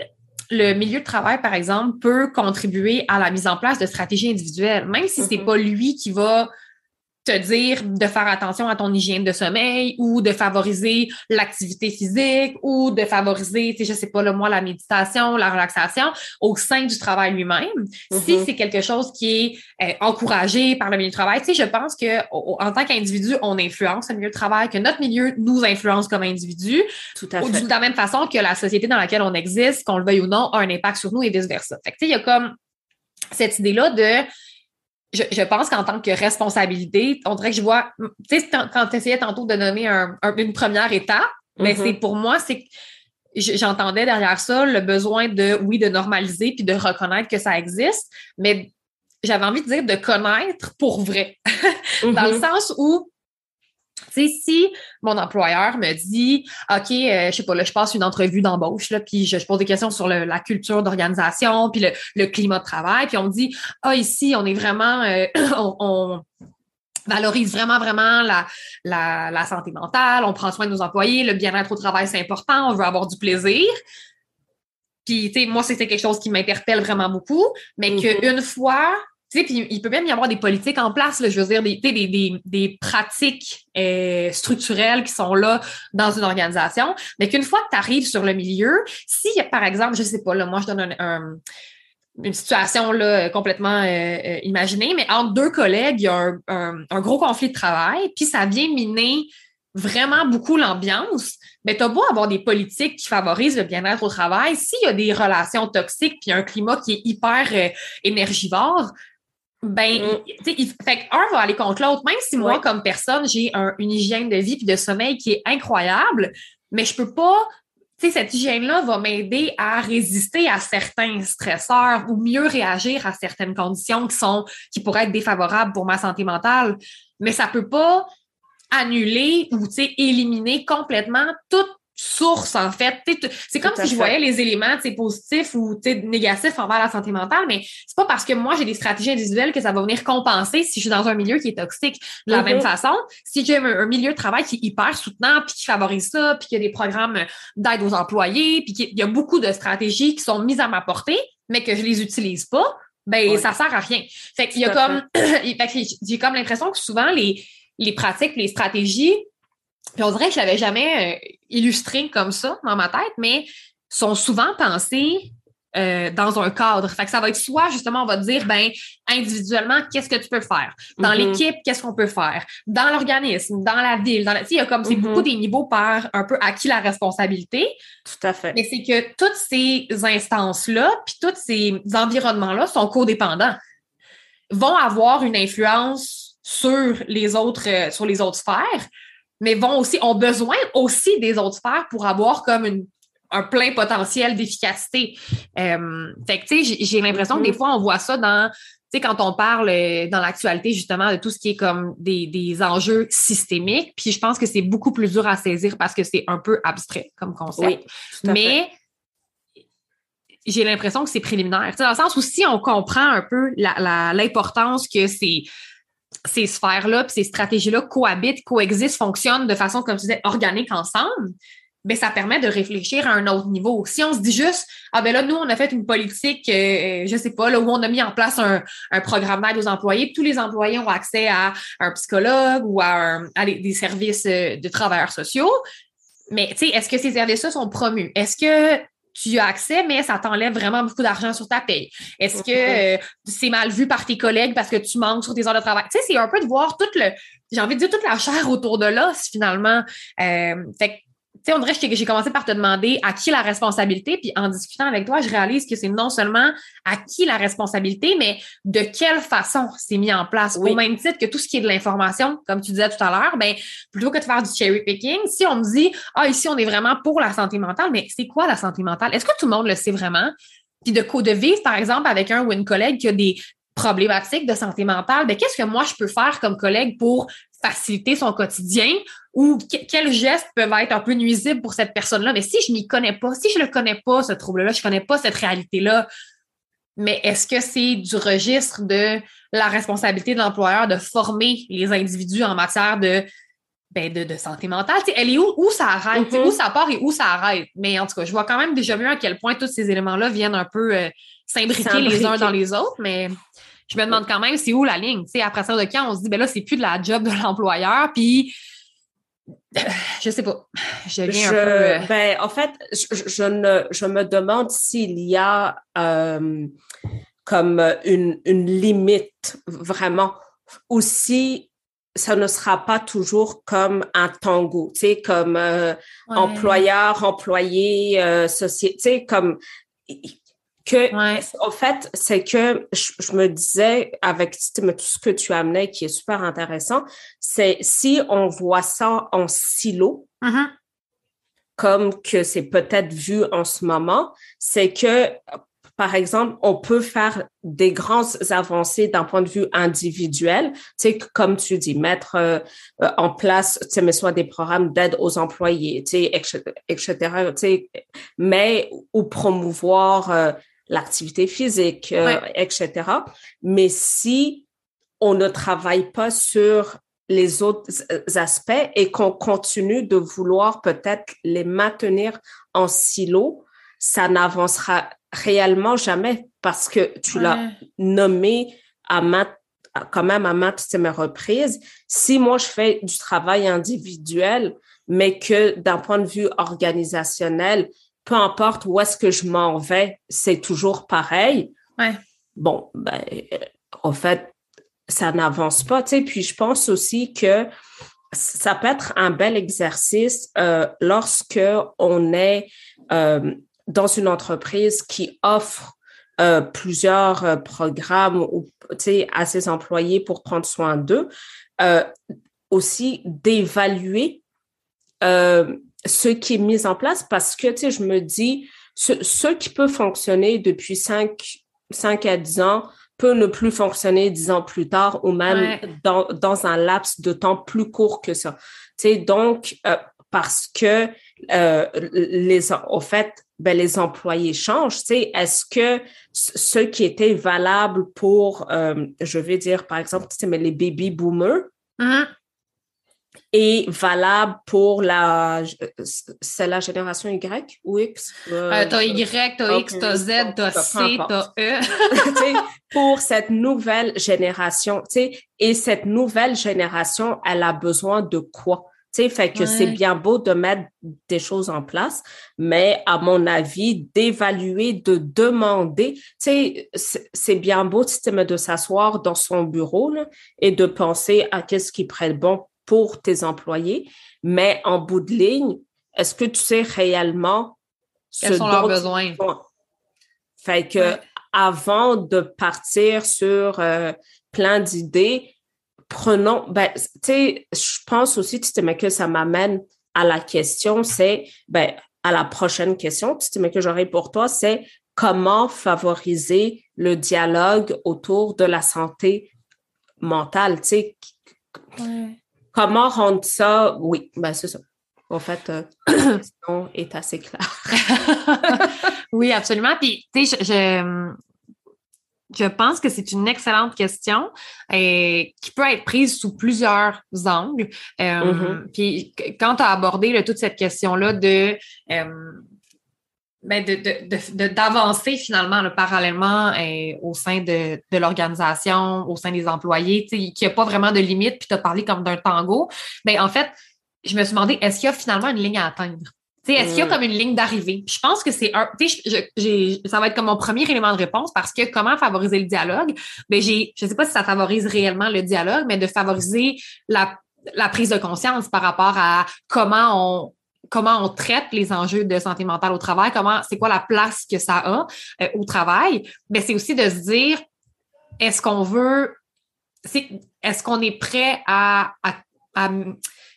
le milieu de travail, par exemple, peut contribuer à la mise en place de stratégies individuelles, même si c'est mm-hmm. pas lui qui va te dire de faire attention à ton hygiène de sommeil ou de favoriser l'activité physique ou de favoriser, tu sais, je sais pas, le moi, la méditation, la relaxation au sein du travail lui-même. Si mm-hmm. c'est quelque chose qui est euh, encouragé par le milieu de travail, tu sais, je pense que en tant qu'individu, on influence le milieu de travail, que notre milieu nous influence comme individu. Tout à fait. De la même façon que la société dans laquelle on existe, qu'on le veuille ou non, a un impact sur nous et vice-versa. Fait que, tu sais, il y a comme cette idée-là de je, pense qu'en tant que responsabilité, on dirait que je vois, tu sais, quand tu essayais tantôt de nommer une première étape, mais mm-hmm. c'est pour moi, c'est que j'entendais derrière ça le besoin de, oui, de normaliser puis de reconnaître que ça existe, mais j'avais envie de dire de connaître pour vrai. [laughs] Dans le mm-hmm. sens où Tu sais, si mon employeur me dit, OK, euh, je sais pas, là, je passe une entrevue d'embauche, là, puis je, pose des questions sur la culture d'organisation, puis le, climat de travail, puis on me dit, ah, ici, on est vraiment, euh, [clears throat] on, valorise vraiment, vraiment la, la, la, santé mentale, on prend soin de nos employés, le bien-être au travail, c'est important, on veut avoir du plaisir. Puis, tu sais, moi, c'était quelque chose qui m'interpelle vraiment beaucoup, mais mm-hmm. qu'une fois tu sais, puis il peut même y avoir des politiques en place, là, je veux dire, des, des, des, des pratiques euh, structurelles qui sont là dans une organisation, mais qu'une fois que tu arrives sur le milieu, si, par exemple, je sais pas, là, moi, je donne un, une situation là, complètement euh, euh, imaginée, mais entre deux collègues, il y a un, un, gros conflit de travail, puis ça vient miner vraiment beaucoup l'ambiance, mais tu as beau avoir des politiques qui favorisent le bien-être au travail, s'il y a des relations toxiques puis un climat qui est hyper énergivore, ben, mm. tu sais, fait un va aller contre l'autre. Même si moi, comme personne, j'ai une hygiène de vie puis de sommeil qui est incroyable, mais je peux pas, tu sais, cette hygiène-là va m'aider à résister à certains stresseurs ou mieux réagir à certaines conditions qui sont, qui pourraient être défavorables pour ma santé mentale. Mais ça peut pas annuler ou, tu sais, éliminer complètement toute source, en fait. C'est comme si je voyais les éléments positifs ou négatifs envers la santé mentale, mais c'est pas parce que moi, j'ai des stratégies individuelles que ça va venir compenser si je suis dans un milieu qui est toxique. De la même mm-hmm. façon, si j'ai un, milieu de travail qui est hyper soutenant, puis qui favorise ça, puis qu'il y a des programmes d'aide aux employés, puis qu'il y a beaucoup de stratégies qui sont mises à ma portée, mais que je les utilise pas, ben ça sert à rien. Fait qu'il y a comme, [clears throat] j'ai comme l'impression que souvent les, les pratiques, les stratégies puis on dirait que je l'avais jamais euh, illustré comme ça dans ma tête, mais sont souvent pensés euh, dans un cadre. Fait que ça va être soit, justement, on va dire, ben, individuellement, qu'est-ce que tu peux faire? Dans mm-hmm. l'équipe, qu'est-ce qu'on peut faire? Dans l'organisme, dans la ville, dans la... il y a comme, c'est beaucoup mm-hmm. des niveaux par un peu à qui la responsabilité. Tout à fait. Mais c'est que toutes ces instances-là, puis tous ces environnements-là sont codépendants, vont avoir une influence sur les autres, euh, sur les autres sphères mais vont aussi, ont besoin aussi des autres sphères pour avoir comme une, un plein potentiel d'efficacité. Euh, fait que, tu sais, j'ai l'impression que des mm-hmm. fois, on voit ça dans, tu sais, quand on parle euh, dans l'actualité, justement, de tout ce qui est comme des, des enjeux systémiques, puis je pense que c'est beaucoup plus dur à saisir parce que c'est un peu abstrait comme concept. Mais j'ai l'impression que c'est préliminaire. Dans le sens où si on comprend un peu l'importance que c'est ces sphères-là, ces stratégies-là cohabitent, coexistent, fonctionnent de façon, comme tu disais, organique ensemble, ben ça permet de réfléchir à un autre niveau. Si on se dit juste, ah ben là, nous, on a fait une politique, euh, je sais pas, là, où on a mis en place un, un programme d'aide aux employés, tous les employés ont accès à un psychologue ou à, des services euh, de travailleurs sociaux. Mais, tu sais, est-ce que ces services-là sont promus? Est-ce que tu as accès, mais ça t'enlève vraiment beaucoup d'argent sur ta paye. Est-ce que euh, c'est mal vu par tes collègues parce que tu manques sur tes heures de travail? Tu sais, c'est un peu de voir toute le, j'ai envie de dire toute la chair autour de l'os, finalement. Euh, fait sais, on dirait que j'ai commencé par te demander à qui la responsabilité, puis en discutant avec toi, je réalise que c'est non seulement à qui la responsabilité, mais de quelle façon c'est mis en place. Au même titre que tout ce qui est de l'information, comme tu disais tout à l'heure, ben, plutôt que de faire du cherry picking, si on me dit, ah, ici, on est vraiment pour la santé mentale, mais c'est quoi la santé mentale? Est-ce que tout le monde le sait vraiment? Puis de, de vivre, par exemple, avec un ou une collègue qui a des problématiques de santé mentale, ben, qu'est-ce que moi je peux faire comme collègue pour faciliter son quotidien ou quels gestes peuvent être un peu nuisibles pour cette personne-là. Mais si je n'y connais pas, si je ne connais pas, ce trouble-là, je ne connais pas cette réalité-là, mais est-ce que c'est du registre de la responsabilité de l'employeur de former les individus en matière de, ben de, santé mentale? elle est où, où ça arrête? Mm-hmm. Où ça part et où ça arrête? Mais en tout cas, je vois quand même déjà mieux à quel point tous ces éléments-là viennent un peu euh, s'imbriquer les uns dans les autres, mais je me demande quand même c'est où la ligne? sais, après ça de quand on se dit ben là, c'est plus de la job de l'employeur, puis je sais pas. Je, un peu... Euh, ben, en fait, je, ne, je me demande s'il y a euh, comme une, une limite vraiment, ou si ça ne sera pas toujours comme un tango, tu sais, comme euh, employeur, employé, société, comme que, en fait, c'est que je, me disais, avec tout ce que tu amenais qui est super intéressant, c'est si on voit ça en silo, mm-hmm. comme que c'est peut-être vu en ce moment, c'est que par exemple, on peut faire des grandes avancées d'un point de vue individuel, tu sais, comme tu dis, mettre euh, euh, en place, tu sais, mais soit des programmes d'aide aux employés, tu sais, etc., tu sais, mais ou promouvoir euh, l'activité physique, etc. Mais si on ne travaille pas sur les autres aspects et qu'on continue de vouloir peut-être les maintenir en silo, ça n'avancera réellement jamais parce que tu l'as nommé à quand même à maintes reprises. Si moi, je fais du travail individuel, mais que d'un point de vue organisationnel, peu importe où est-ce que je m'en vais, c'est toujours pareil. Ouais. Bon, ben, en fait, ça n'avance pas. Tu sais. Puis je pense aussi que ça peut être un bel exercice euh, lorsque on est euh, dans une entreprise qui offre euh, plusieurs programmes à ses employés pour prendre soin d'eux, aussi d'évaluer ce qui est mis en place parce que je me dis, ce, qui peut fonctionner depuis 5, 5 à 10 ans peut ne plus fonctionner 10 ans plus tard ou même dans, dans, un laps de temps plus court que ça. sais donc, parce que les, au fait, ben, les employés changent. Tu sais, est-ce que ce qui était valable pour, euh, je vais dire, par exemple, tu sais, mais les baby boomers mm-hmm. Est valable pour la, c'est la génération Y ou X? Euh, euh t'as Y, t'as X, t'as Z, t'as C, t'as E. [laughs] pour cette nouvelle génération, tu sais, et cette nouvelle génération, elle a besoin de quoi? Tu sais, fait que c'est bien beau de mettre des choses en place, mais à mon avis, d'évaluer, de demander, tu sais, c'est bien beau de s'asseoir dans son bureau et de penser à qu'est-ce qui être bon pour tes employés, mais en bout de ligne, est-ce que tu sais réellement Quels sont leurs besoins? Fait que avant de partir sur euh, plein d'idées, prenons, ben, tu sais, je pense aussi, tu mais que ça m'amène à la question, c'est, ben, à la prochaine question, tu mais que j'aurai pour toi, c'est comment favoriser le dialogue autour de la santé mentale, tu sais. Comment rendre ça, oui, ben, c'est ça. En fait, euh, [clears throat] la question est assez claire. [laughs] oui, absolument. Puis, tu sais, je, je pense que c'est une excellente question et euh, qui peut être prise sous plusieurs angles. Euh, mm-hmm. Puis quand tu as abordé toute cette question-là de, euh, ben de, d'avancer finalement parallèlement au sein de, de l'organisation, au sein des employés, qu'il n'y a pas vraiment de limite, puis tu as parlé comme d'un tango, mais ben, en fait, je me suis demandé, est-ce qu'il y a finalement une ligne à atteindre? Est-ce qu'il y a mm. comme une ligne d'arrivée? Je pense que c'est un. Ça va être comme mon premier élément de réponse parce que comment favoriser le dialogue? Ben, j'ai, je ne sais pas si ça favorise réellement le dialogue, mais de favoriser la, la prise de conscience par rapport à comment on, comment on traite les enjeux de santé mentale au travail, comment c'est quoi la place que ça a euh, au travail, mais c'est aussi de se dire est-ce qu'on veut est-ce qu'on est prêt à, à, à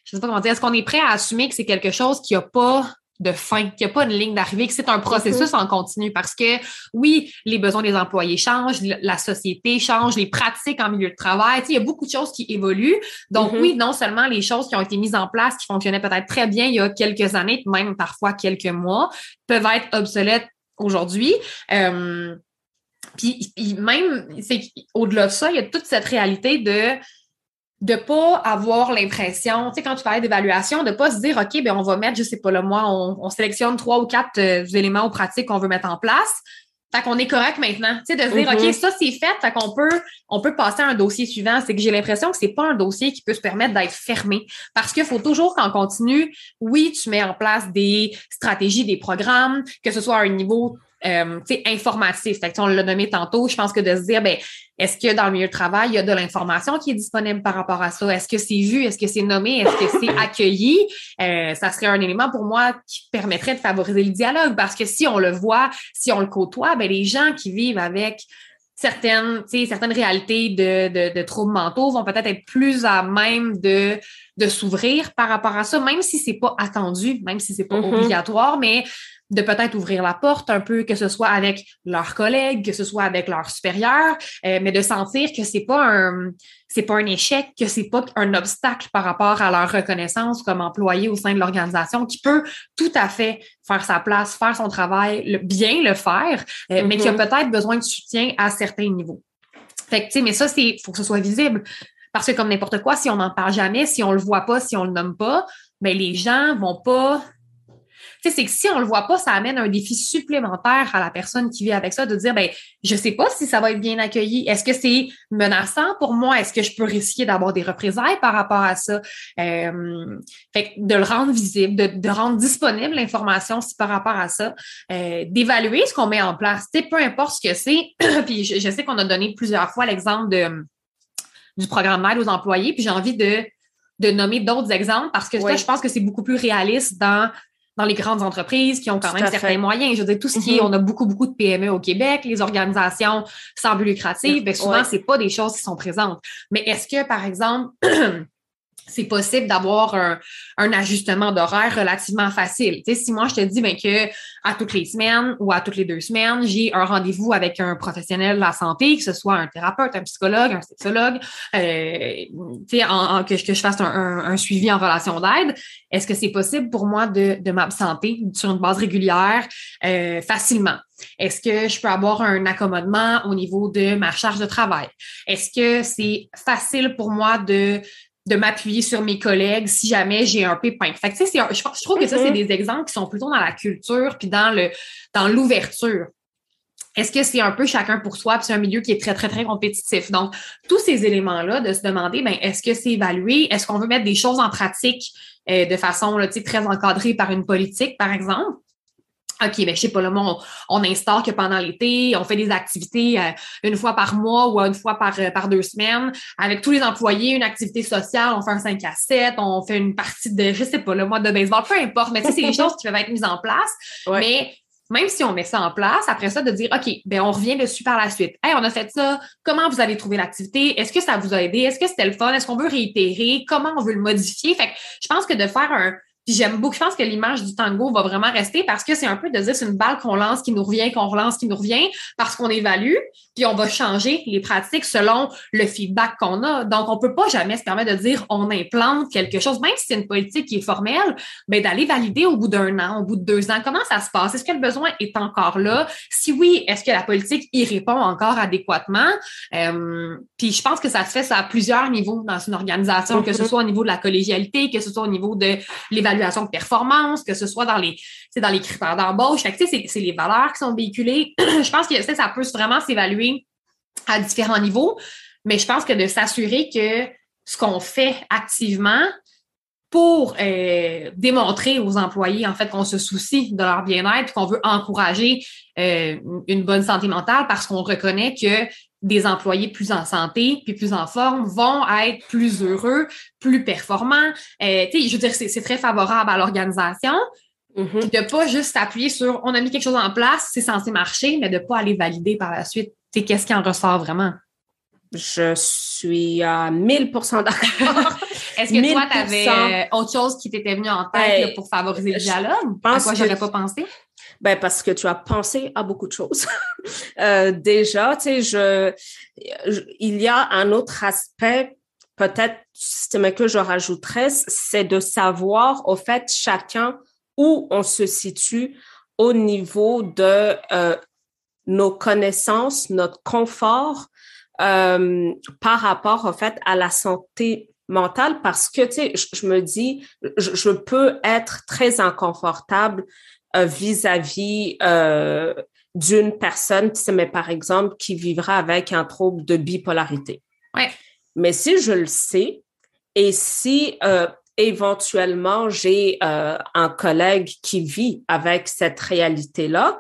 je sais pas comment dire, est-ce qu'on est prêt à assumer que c'est quelque chose qui a pas de fin, qu'il n'y a pas une ligne d'arrivée, que c'est un processus mm-hmm. en continu parce que oui, les besoins des employés changent, la société change, les pratiques en milieu de travail, il y a beaucoup de choses qui évoluent. Donc mm-hmm. oui, non seulement les choses qui ont été mises en place, qui fonctionnaient peut-être très bien il y a quelques années, même parfois quelques mois, peuvent être obsolètes aujourd'hui. Euh, puis, puis même, c'est au-delà de ça, il y a toute cette réalité de de pas avoir l'impression, tu sais, quand tu parlais d'évaluation, de pas se dire, OK, ben on va mettre, je sais pas, le mois, on, sélectionne trois ou quatre euh, éléments ou pratiques qu'on veut mettre en place. Fait qu'on est correct maintenant. Tu sais, de se dire, mm-hmm. OK, ça, c'est fait. Fait qu'on peut, on peut passer à un dossier suivant. C'est que j'ai l'impression que c'est pas un dossier qui peut se permettre d'être fermé. Parce qu'il faut toujours qu'on continue. Oui, tu mets en place des stratégies, des programmes, que ce soit à un niveau euh, informatif. Fait que, on l'a nommé tantôt, je pense que de se dire, ben, est-ce que dans le milieu de travail, il y a de l'information qui est disponible par rapport à ça? Est-ce que c'est vu? Est-ce que c'est nommé? Est-ce que c'est [coughs] accueilli? Euh, ça serait un élément pour moi qui permettrait de favoriser le dialogue parce que si on le voit, si on le côtoie, ben, les gens qui vivent avec certaines, certaines réalités de, de, de troubles mentaux vont peut-être être plus à même de de s'ouvrir par rapport à ça, même si c'est pas attendu, même si c'est pas Mhm. obligatoire, mais de peut-être ouvrir la porte un peu, que ce soit avec leurs collègues, que ce soit avec leurs supérieurs, euh, mais de sentir que c'est pas un c'est pas un échec, que c'est pas un obstacle par rapport à leur reconnaissance comme employé au sein de l'organisation, qui peut tout à fait faire sa place, faire son travail, le- bien le faire, euh, mais qui a Mhm. peut-être besoin de soutien à certains niveaux. Fait que, tu sais, mais ça, c'est, faut que ce soit visible. Parce que comme n'importe quoi, si on n'en parle jamais, si on le voit pas, si on le nomme pas, ben les gens vont pas. Tu sais, c'est que si on le voit pas, ça amène un défi supplémentaire à la personne qui vit avec ça de dire, ben, je sais pas si ça va être bien accueilli. Est-ce que c'est menaçant pour moi? Est-ce que je peux risquer d'avoir des représailles par rapport à ça? Euh, fait que de le rendre visible, de, de rendre disponible l'information si par rapport à ça, euh, d'évaluer ce qu'on met en place. Tu sais, peu importe ce que c'est. [clears throat] puis je, je sais qu'on a donné plusieurs fois l'exemple de du programme d'aide aux employés, puis j'ai envie de, de nommer d'autres exemples parce que ça, je pense que c'est beaucoup plus réaliste dans dans les grandes entreprises qui ont quand Tout même certains fait. moyens. Je veux dire, tout ce qui est, Mhm. on a beaucoup, beaucoup de PME au Québec, les organisations sans but lucratif, ben souvent, Ouais. c'est pas des choses qui sont présentes. Mais est-ce que, par exemple, [clears throat] c'est possible d'avoir un, un ajustement d'horaire relativement facile. Tu sais, si moi je te dis ben, que à toutes les semaines ou à toutes les deux semaines, j'ai un rendez-vous avec un professionnel de la santé, que ce soit un thérapeute, un psychologue, un sexologue, euh, tu sais, en, en- que, je- que je fasse un, un- un suivi en relation d'aide, est-ce que c'est possible pour moi de, de m'absenter sur une base régulière euh, facilement? Est-ce que je peux avoir un accommodement au niveau de ma charge de travail? Est-ce que c'est facile pour moi de de m'appuyer sur mes collègues si jamais j'ai un pépin. Fait que, tu sais, c'est un- je, trouve que ça, c'est Mhm. des exemples qui sont plutôt dans la culture puis dans le dans l'ouverture. Est-ce que c'est un peu chacun pour soi, puis c'est un milieu qui est très, très, très compétitif? Donc, tous ces éléments-là, de se demander, ben, est-ce que c'est évalué? Est-ce qu'on veut mettre des choses en pratique euh, de façon là, tu sais, très encadrée par une politique, par exemple? OK, ben, je sais pas, là, on, on instaure que pendant l'été, on fait des activités euh, une fois par mois ou une fois par, euh, par deux semaines avec tous les employés, une activité sociale, on fait un 5 à 7, on fait une partie de, je sais pas, le mois de baseball, peu importe, mais tu sais, c'est des [laughs] choses qui peuvent être mises en place. Ouais. Mais même si on met ça en place, après ça, de dire, OK, ben on revient dessus par la suite. Hey, on a fait ça. Comment vous avez trouvé l'activité? Est-ce que ça vous a aidé? Est-ce que c'était le fun? Est-ce qu'on veut réitérer? Comment on veut le modifier? Fait que je pense que de faire un, puis j'aime beaucoup, je pense que l'image du tango va vraiment rester parce que c'est un peu de dire c'est une balle qu'on lance, qui nous revient, qu'on relance, qui nous revient, parce qu'on évalue, puis on va changer les pratiques selon le feedback qu'on a. Donc, on peut pas jamais se permettre de dire on implante quelque chose, même si c'est une politique qui est formelle, ben d'aller valider au bout d'un an, au bout de deux ans, comment ça se passe? Est-ce que le besoin est encore là? Si oui, est-ce que la politique y répond encore adéquatement? Euh, puis je pense que ça se fait ça à plusieurs niveaux dans une organisation, que ce Mhm. soit au niveau de la collégialité, que ce soit au niveau de l'évaluation de performance, que ce soit dans les, dans les critères d'embauche. C'est, les valeurs qui sont véhiculées. [clears throat] je pense que sais, ça peut vraiment s'évaluer à différents niveaux, mais je pense que de s'assurer que ce qu'on fait activement pour euh, démontrer aux employés en fait qu'on se soucie de leur bien-être, qu'on veut encourager euh, une bonne santé mentale parce qu'on reconnaît que des employés plus en santé puis plus en forme vont être plus heureux, plus performants. Euh, je veux dire, c'est, très favorable à l'organisation. Mhm. Puis de pas juste s'appuyer sur on a mis quelque chose en place, c'est censé marcher, mais de pas aller valider par la suite. Qu'est-ce qui en ressort vraiment? Je suis à 1000 d'accord. [laughs] Est-ce que toi, 1000%. tu avais autre chose qui t'était venu en tête là, pour favoriser le je dialogue? pense à quoi j'aurais pas pensé? Ben parce que tu as pensé à beaucoup de choses. [laughs] Euh, déjà, tu sais, je, il y a un autre aspect, peut-être, que je rajouterais, c'est de savoir au fait chacun où on se situe au niveau de euh, nos connaissances, notre confort euh, par rapport au fait à la santé mentale, parce que tu sais, je, me dis, je, peux être très inconfortable vis-à-vis euh, d'une personne, tu sais, mais par exemple, qui vivra avec un trouble de bipolarité. Ouais. Mais si je le sais et si euh, éventuellement j'ai euh, un collègue qui vit avec cette réalité-là,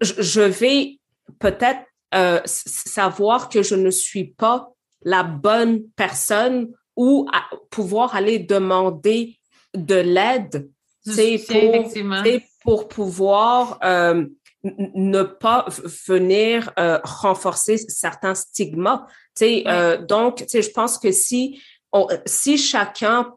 je, vais peut-être euh, savoir que je ne suis pas la bonne personne ou à pouvoir aller demander de l'aide pour- pour pouvoir euh, ne pas venir euh, renforcer certains stigmas. Tu sais, euh, donc, tu sais, je pense que si si chacun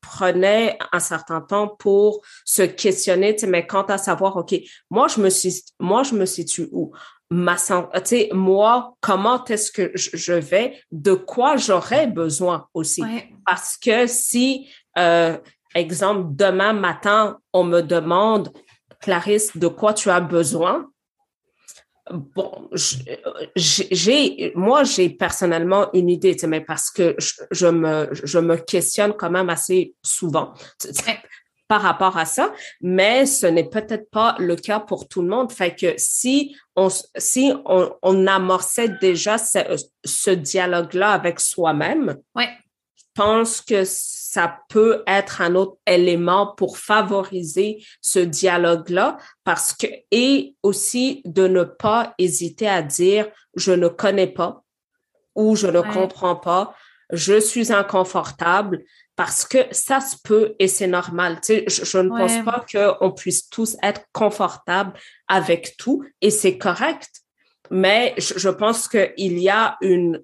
prenait un certain temps pour se questionner, mais quant à savoir, OK, moi, je me suis, moi, je me situe où? Ma santé, moi, comment est-ce que je vais? De quoi j'aurais besoin aussi? Parce que si, euh, exemple, demain matin, on me demande, Clarisse, de quoi tu as besoin? Bon, j'ai, moi, j'ai personnellement une idée, mais parce que je, me, je me questionne quand même assez souvent par rapport à ça, mais ce n'est peut-être pas le cas pour tout le monde. Fait que si on, si on, on amorçait déjà ce, ce dialogue-là avec soi-même, ouais. Pense que ça peut être un autre élément pour favoriser ce dialogue-là parce que, et aussi de ne pas hésiter à dire je ne connais pas ou je ne comprends pas, je suis inconfortable parce que ça se peut et c'est normal. Tu sais, je, ne pense pas qu'on puisse tous être confortables avec tout et c'est correct. Mais je, je pense qu'il y a une,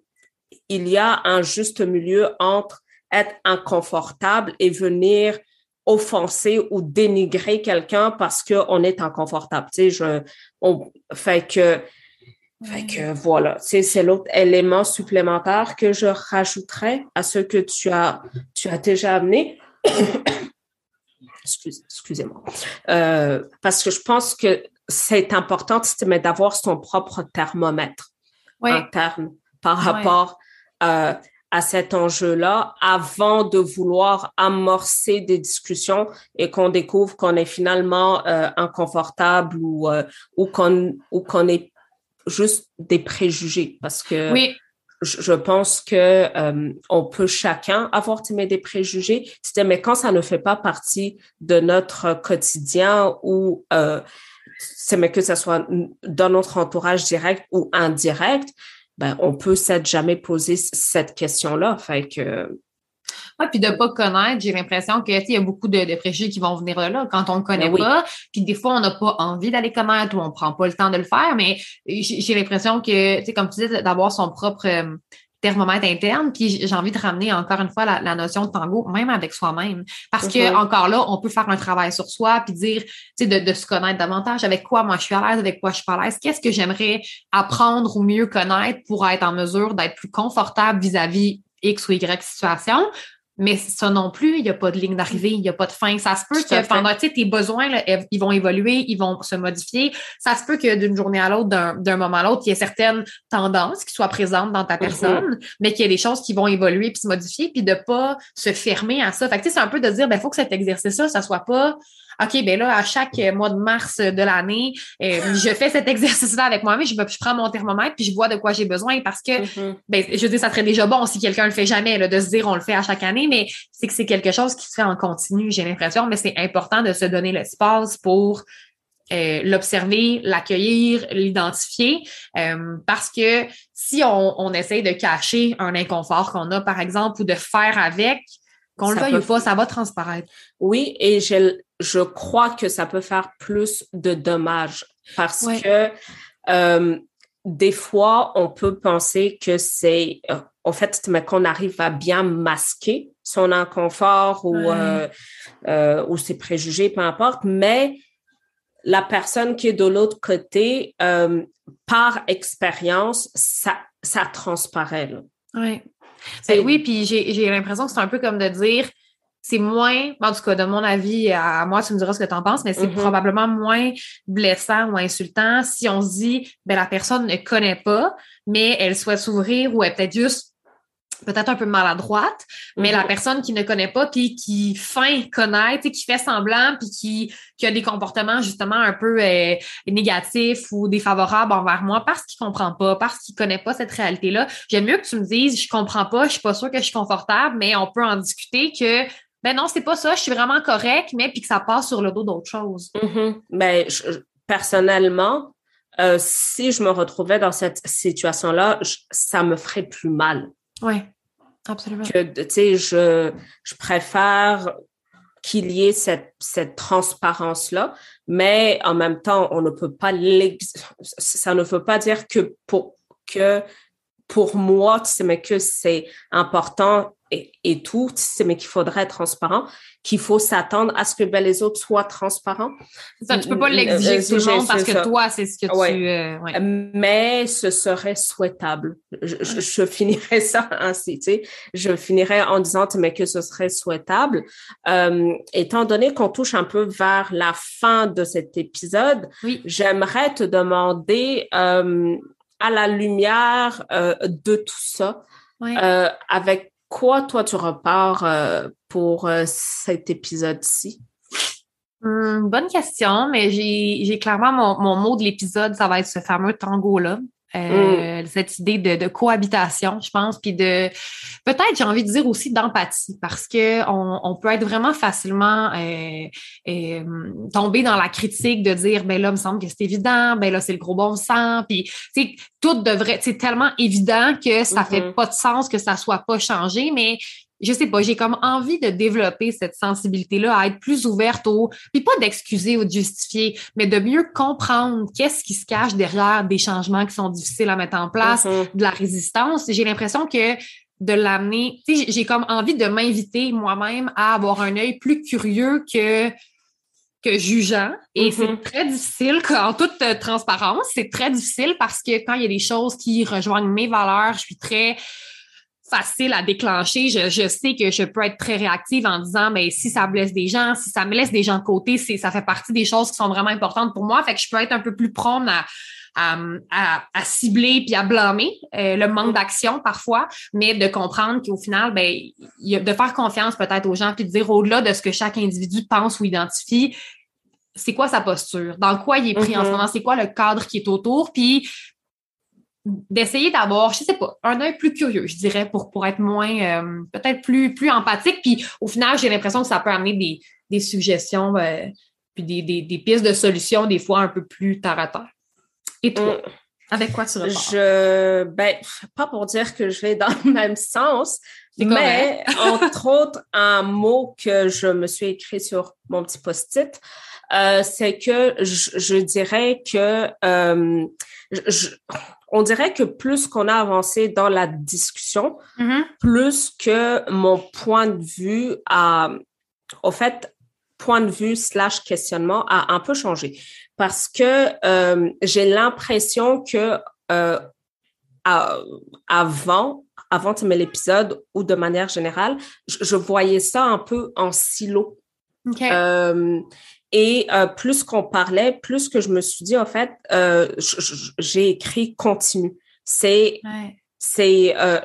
il y a un juste milieu entre être inconfortable et venir offenser ou dénigrer quelqu'un parce qu'on est inconfortable. Tu sais, je, on, fait que, fait que voilà, c'est, c'est l'autre élément supplémentaire que je rajouterais à ce que tu as, tu as déjà amené. [coughs] Excusez, moi euh, parce que je pense que c'est important mais d'avoir son propre thermomètre. Interne par rapport à à cet enjeu-là avant de vouloir amorcer des discussions et qu'on découvre qu'on est finalement euh, inconfortable ou euh, ou qu'on ou qu'on est juste des préjugés parce que oui. je, pense que euh, on peut chacun avoir des préjugés mais quand ça ne fait pas partie de notre quotidien ou c'est mais que ce soit dans notre entourage direct ou indirect ben, on peut s'être jamais posé cette question-là. Fait que. Oui, puis de pas connaître, j'ai l'impression que il y a beaucoup de, préjugés qui vont venir là quand on ne connaît ben pas. Puis des fois, on n'a pas envie d'aller connaître ou on prend pas le temps de le faire. Mais j'ai l'impression que, tu sais, comme tu dis, d'avoir son propre euh, thermomètre interne. Puis j'ai envie de ramener encore une fois la, notion de tango, même avec soi-même. Parce que encore là, on peut faire un travail sur soi, puis dire, tu sais, de, de, se connaître davantage avec quoi moi je suis à l'aise, avec quoi je suis pas à l'aise. Qu'est-ce que j'aimerais apprendre ou mieux connaître pour être en mesure d'être plus confortable vis-à-vis X ou Y situation, mais ça non plus, il n'y a pas de ligne d'arrivée, il n'y a pas de fin. Ça se peut que pendant tes besoins, là, ils vont évoluer, ils vont se modifier. Ça se peut que d'une journée à l'autre, d'un moment à l'autre, il y ait certaines tendances qui soient présentes dans ta personne, mais qu'il y ait des choses qui vont évoluer puis se modifier, puis de pas se fermer à ça. Fait que c'est un peu de dire, ben, faut que cet exercice-là, ça soit pas OK, ben là, à chaque mois de mars de l'année, euh, je fais cet [laughs] exercice-là avec moi-même, je, je prends mon thermomètre, puis je vois de quoi j'ai besoin parce que, mm-hmm. ben, je dis, ça serait déjà bon si quelqu'un le fait jamais, là, de se dire on le fait à chaque année, mais c'est que c'est quelque chose qui se fait en continu, j'ai l'impression, mais c'est important de se donner l'espace pour euh, l'observer, l'accueillir, l'identifier, euh, parce que si on, on essaye de cacher un inconfort qu'on a, par exemple, ou de faire avec, qu'on le veuille ou pas, ça va transparaître. Oui, et je, je crois que ça peut faire plus de dommages parce que euh, des fois, on peut penser que c'est, euh, en fait, mais qu'on arrive à bien masquer son inconfort ou, euh, euh, ou ses préjugés, peu importe, mais la personne qui est de l'autre côté, par expérience, ça, ça transparaît. Oui. Ben oui, puis j'ai l'impression que c'est un peu comme de dire, c'est moins, en tout cas, de mon avis, à moi, tu me diras ce que tu en penses, mais c'est mm-hmm. probablement moins blessant ou insultant si on se dit, ben, la personne ne connaît pas, mais elle souhaite s'ouvrir ou est peut-être juste peut-être un peu maladroite, mais la mm-hmm. personne qui ne connaît pas, puis qui feint connaître, qui fait semblant, puis qui, qui a des comportements justement un peu euh, négatifs ou défavorables envers moi parce qu'il comprend pas, parce qu'il connaît pas cette réalité-là. J'aime mieux que tu me dises, je comprends pas, je suis pas sûre que je suis confortable, mais on peut en discuter que ben non, c'est pas ça, je suis vraiment correct, mais puis que ça passe sur le dos d'autre chose. Mm-hmm. Ben, personnellement, euh, si je me retrouvais dans cette situation-là, ça me ferait plus mal. Oui, absolument. Tu sais, je, je préfère qu'il y ait cette, cette transparence-là, mais en même temps, on ne peut pas ça ne veut pas dire que pour, que pour moi, tu sais, mais que c'est important et, tout, mais qu'il faudrait être transparent, qu'il faut s'attendre à ce que ben, les autres soient transparents. Ça, tu peux pas l'exiger tout le monde parce que toi, c'est ce que tu... Euh, mais ce serait souhaitable. Je, je, finirais ça [laughs] ainsi, tu sais. Je finirais en disant, mais que ce serait souhaitable. Euh, étant donné qu'on touche un peu vers la fin de cet épisode, j'aimerais te demander, euh, à la lumière euh, de tout ça, euh, avec quoi toi tu repars euh, pour euh, cet épisode-ci? Hum, bonne question, mais j'ai clairement mon, mon, mot de l'épisode, ça va être ce fameux tango-là. Euh, mm. cette idée de, de, cohabitation, je pense, puis de peut-être j'ai envie de dire aussi d'empathie parce que on, on, peut être vraiment facilement euh, euh, tomber dans la critique de dire ben là, il me semble que c'est évident, ben là c'est le gros bon sens, puis tu tout devrait, c'est tellement évident que ça fait mm-hmm. pas de sens que ça soit pas changé, mais je sais pas, j'ai comme envie de développer cette sensibilité-là, à être plus ouverte au, puis pas d'excuser ou de justifier, mais de mieux comprendre qu'est-ce qui se cache derrière des changements qui sont difficiles à mettre en place, mm-hmm. de la résistance. J'ai l'impression que de l'amener, tu sais, j'ai comme envie de m'inviter moi-même à avoir un œil plus curieux que que jugeant et c'est mm-hmm. très difficile [laughs] en toute transparence, c'est très difficile parce que quand il y a des choses qui rejoignent mes valeurs, je suis très facile à déclencher. Je, je, sais que je peux être très réactive en disant, mais si ça blesse des gens, si ça me laisse des gens de côté, c'est, ça fait partie des choses qui sont vraiment importantes pour moi. Fait que je peux être un peu plus prompt à, à, à, cibler puis à blâmer euh, le manque d'action parfois, mais de comprendre qu'au final, ben, y a, de faire confiance peut-être aux gens puis de dire au-delà de ce que chaque individu pense ou identifie, c'est quoi sa posture, dans quoi il est pris en ce mm-hmm. moment, c'est quoi le cadre qui est autour, puis d'essayer d'avoir, je sais pas, un œil plus curieux, je dirais, pour, pour être moins, euh, peut-être plus, plus empathique. Puis au final, j'ai l'impression que ça peut amener des, des suggestions, euh, puis des, des, des, pistes de solutions, des fois un peu plus terre à terre. Et toi? Mm. Avec quoi tu repars? Je, ben, pas pour dire que je vais dans le même sens, mais entre autres, un mot que je me suis écrit sur mon petit post-it, euh, c'est que je, je, dirais que euh, je, on dirait que plus qu'on a avancé dans la discussion, mm-hmm. plus que mon point de vue a, au fait, point de vue slash questionnement a un peu changé parce que euh, j'ai l'impression que euh, avant, avant de mettre l'épisode ou de manière générale, je, voyais ça un peu en silo. Euh, et euh, plus qu'on parlait, plus que je me suis dit, en fait, euh, j'ai écrit continue. C'est, c'est, euh,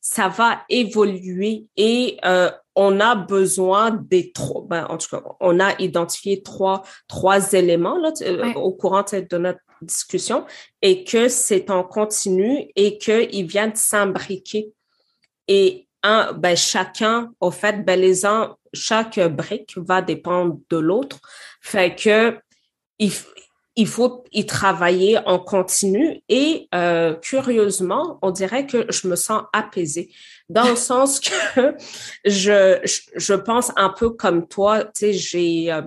ça va évoluer et euh, on a besoin des trois. Ben, en tout cas, on a identifié trois trois éléments là, au courant de notre discussion et que c'est en continu et qu'ils viennent s'imbriquer. Et un, ben, chacun, au fait, ben, les uns chaque brique va dépendre de l'autre. Fait que il, il, faut y travailler en continu et euh, curieusement, on dirait que je me sens apaisée dans le sens que [laughs] je, je, pense un peu comme toi, tu sais, j'ai euh,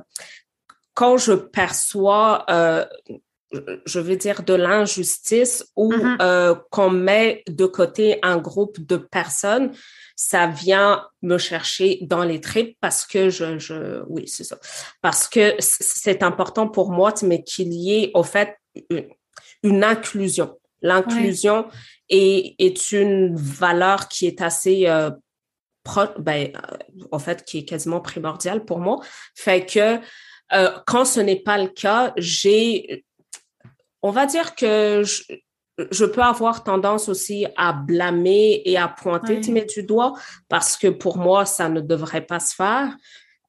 quand je perçois euh, je veux dire, de l'injustice ou mm-hmm. qu'on met de côté un groupe de personnes, ça vient me chercher dans les tripes parce que je, je oui, c'est ça. Parce que c'est important pour moi, mais qu'il y ait, au fait, une, inclusion. L'inclusion est, est, une valeur qui est assez euh, ben, euh, fait, qui est quasiment primordiale pour moi. Fait que euh, quand ce n'est pas le cas, j'ai, on va dire que je, je peux avoir tendance aussi à blâmer et à pointer tu mets du doigt parce que pour moi, ça ne devrait pas se faire.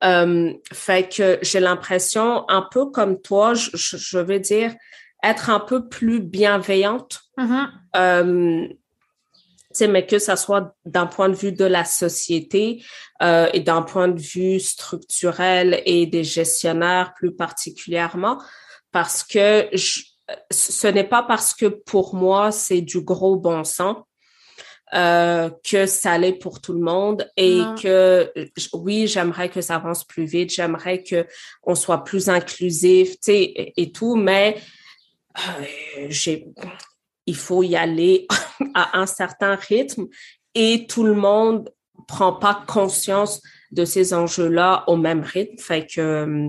Euh, fait que j'ai l'impression, un peu comme toi, je, je, veux dire, être un peu plus bienveillante. Mm-hmm. Euh, mais que ça soit d'un point de vue de la société euh, et d'un point de vue structurel et des gestionnaires plus particulièrement, parce que je, ce n'est pas parce que pour moi, c'est du gros bon sens euh, que ça allait pour tout le monde et que oui, j'aimerais que ça avance plus vite, j'aimerais que on soit plus inclusif, tu sais, et, tout, mais euh, j'ai, il faut y aller [laughs] à un certain rythme et tout le monde prend pas conscience de ces enjeux-là au même rythme. Fait que euh,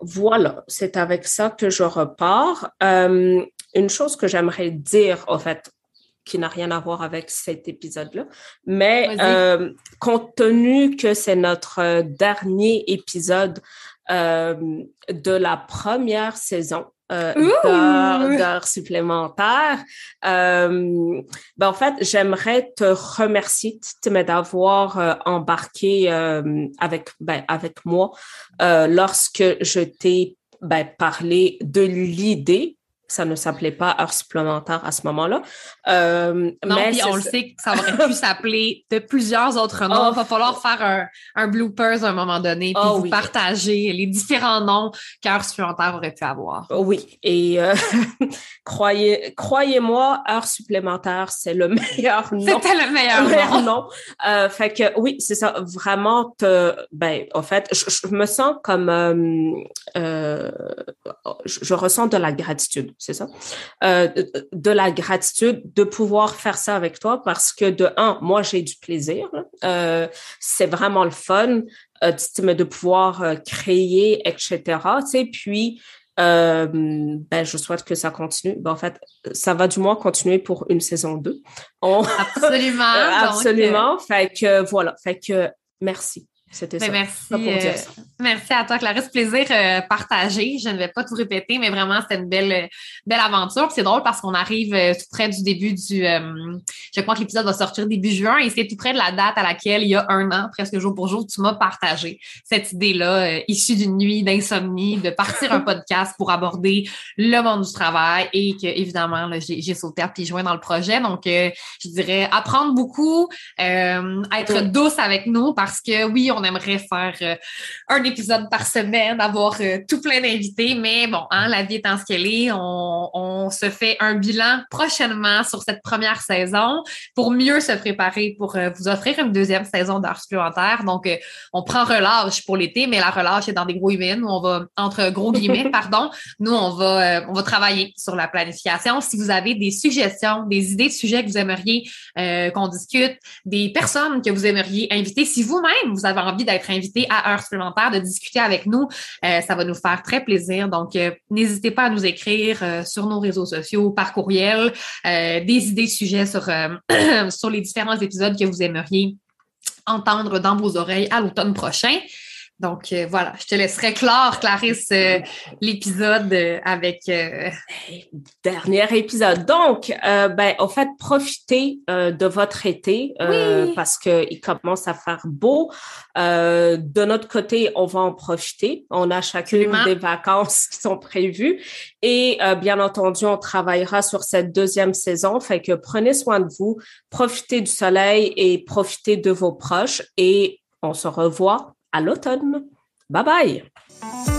voilà, c'est avec ça que je repars. Euh, une chose que j'aimerais dire, en fait, qui n'a rien à voir avec cet épisode-là, mais euh, compte tenu que c'est notre dernier épisode de la première saison, euh, d'heures supplémentaires. Euh, ben, en fait, j'aimerais te remercier d'avoir euh, embarqué euh, avec ben, avec moi euh, lorsque je t'ai ben, parlé de l'idée ça ne s'appelait pas heure supplémentaire à ce moment-là. Euh, non, mais puis on le sait que ça aurait pu [laughs] s'appeler de plusieurs autres noms. Il va oh. falloir faire un, un bloopers à un moment donné, puis oh, partager les différents noms qu'heure supplémentaire aurait pu avoir. Oh oui, et euh, [laughs] croyez, croyez-moi, heure supplémentaire, c'est le [laughs] meilleur nom. C'était le meilleur, nom. Euh, fait que oui, c'est ça, vraiment, te, ben, en fait, je, me sens comme, euh, je, je ressens de la gratitude c'est ça, euh, de la gratitude de pouvoir faire ça avec toi parce que de un, moi j'ai du plaisir, euh, c'est vraiment le fun euh, de pouvoir créer, etc. Tu sais, puis euh, ben, je souhaite que ça continue. Ben, en fait, ça va du moins continuer pour une saison 2. [laughs] Absolument. absolument. Fait que voilà. Fait que merci. C'était ben, ça. Merci, euh, merci à toi, Clarisse. Plaisir euh, partagé. Je ne vais pas tout répéter, mais vraiment, c'était une belle, belle aventure. C'est drôle parce qu'on arrive euh, tout près du début du. je crois que l'épisode va sortir début juin et c'est tout près de la date à laquelle, il y a un an, presque jour pour jour, tu m'as partagé cette idée-là, issue d'une nuit d'insomnie, de partir un [laughs] podcast pour aborder le monde du travail et que, évidemment, j'ai sauté à pieds joints dans le projet. Donc, je dirais apprendre beaucoup, être douce avec nous parce que oui, on aimerait faire euh, un épisode par semaine, avoir euh, tout plein d'invités, mais bon, hein, la vie étant ce qu'elle est, on, se fait un bilan prochainement sur cette première saison pour mieux se préparer pour euh, vous offrir une deuxième saison d'art supplémentaire. Donc, on prend relâche pour l'été, mais la relâche est dans des gros guillemets. Nous, on va, entre gros guillemets, [laughs] pardon, nous, on va, on va travailler sur la planification. Si vous avez des suggestions, des idées de sujets que vous aimeriez qu'on discute, des personnes que vous aimeriez inviter, si vous-même, vous avez envie d'être invité à heure supplémentaire, de discuter avec nous, euh, ça va nous faire très plaisir. Donc, euh, n'hésitez pas à nous écrire euh, sur nos réseaux sociaux, par courriel, des idées, sujets sur, [clears throat] sur les différents épisodes que vous aimeriez entendre dans vos oreilles à l'automne prochain. Donc euh, voilà, je te laisserai clore, Clarisse, euh, [laughs] l'épisode euh, avec dernier épisode. Donc, ben, au fait, profitez de votre été parce que il commence à faire beau. de notre côté, on va en profiter. On a chacune des vacances qui sont prévues et bien entendu, on travaillera sur cette deuxième saison. Fait que prenez soin de vous, profitez du soleil et profitez de vos proches et on se revoit à l'automne. Bye bye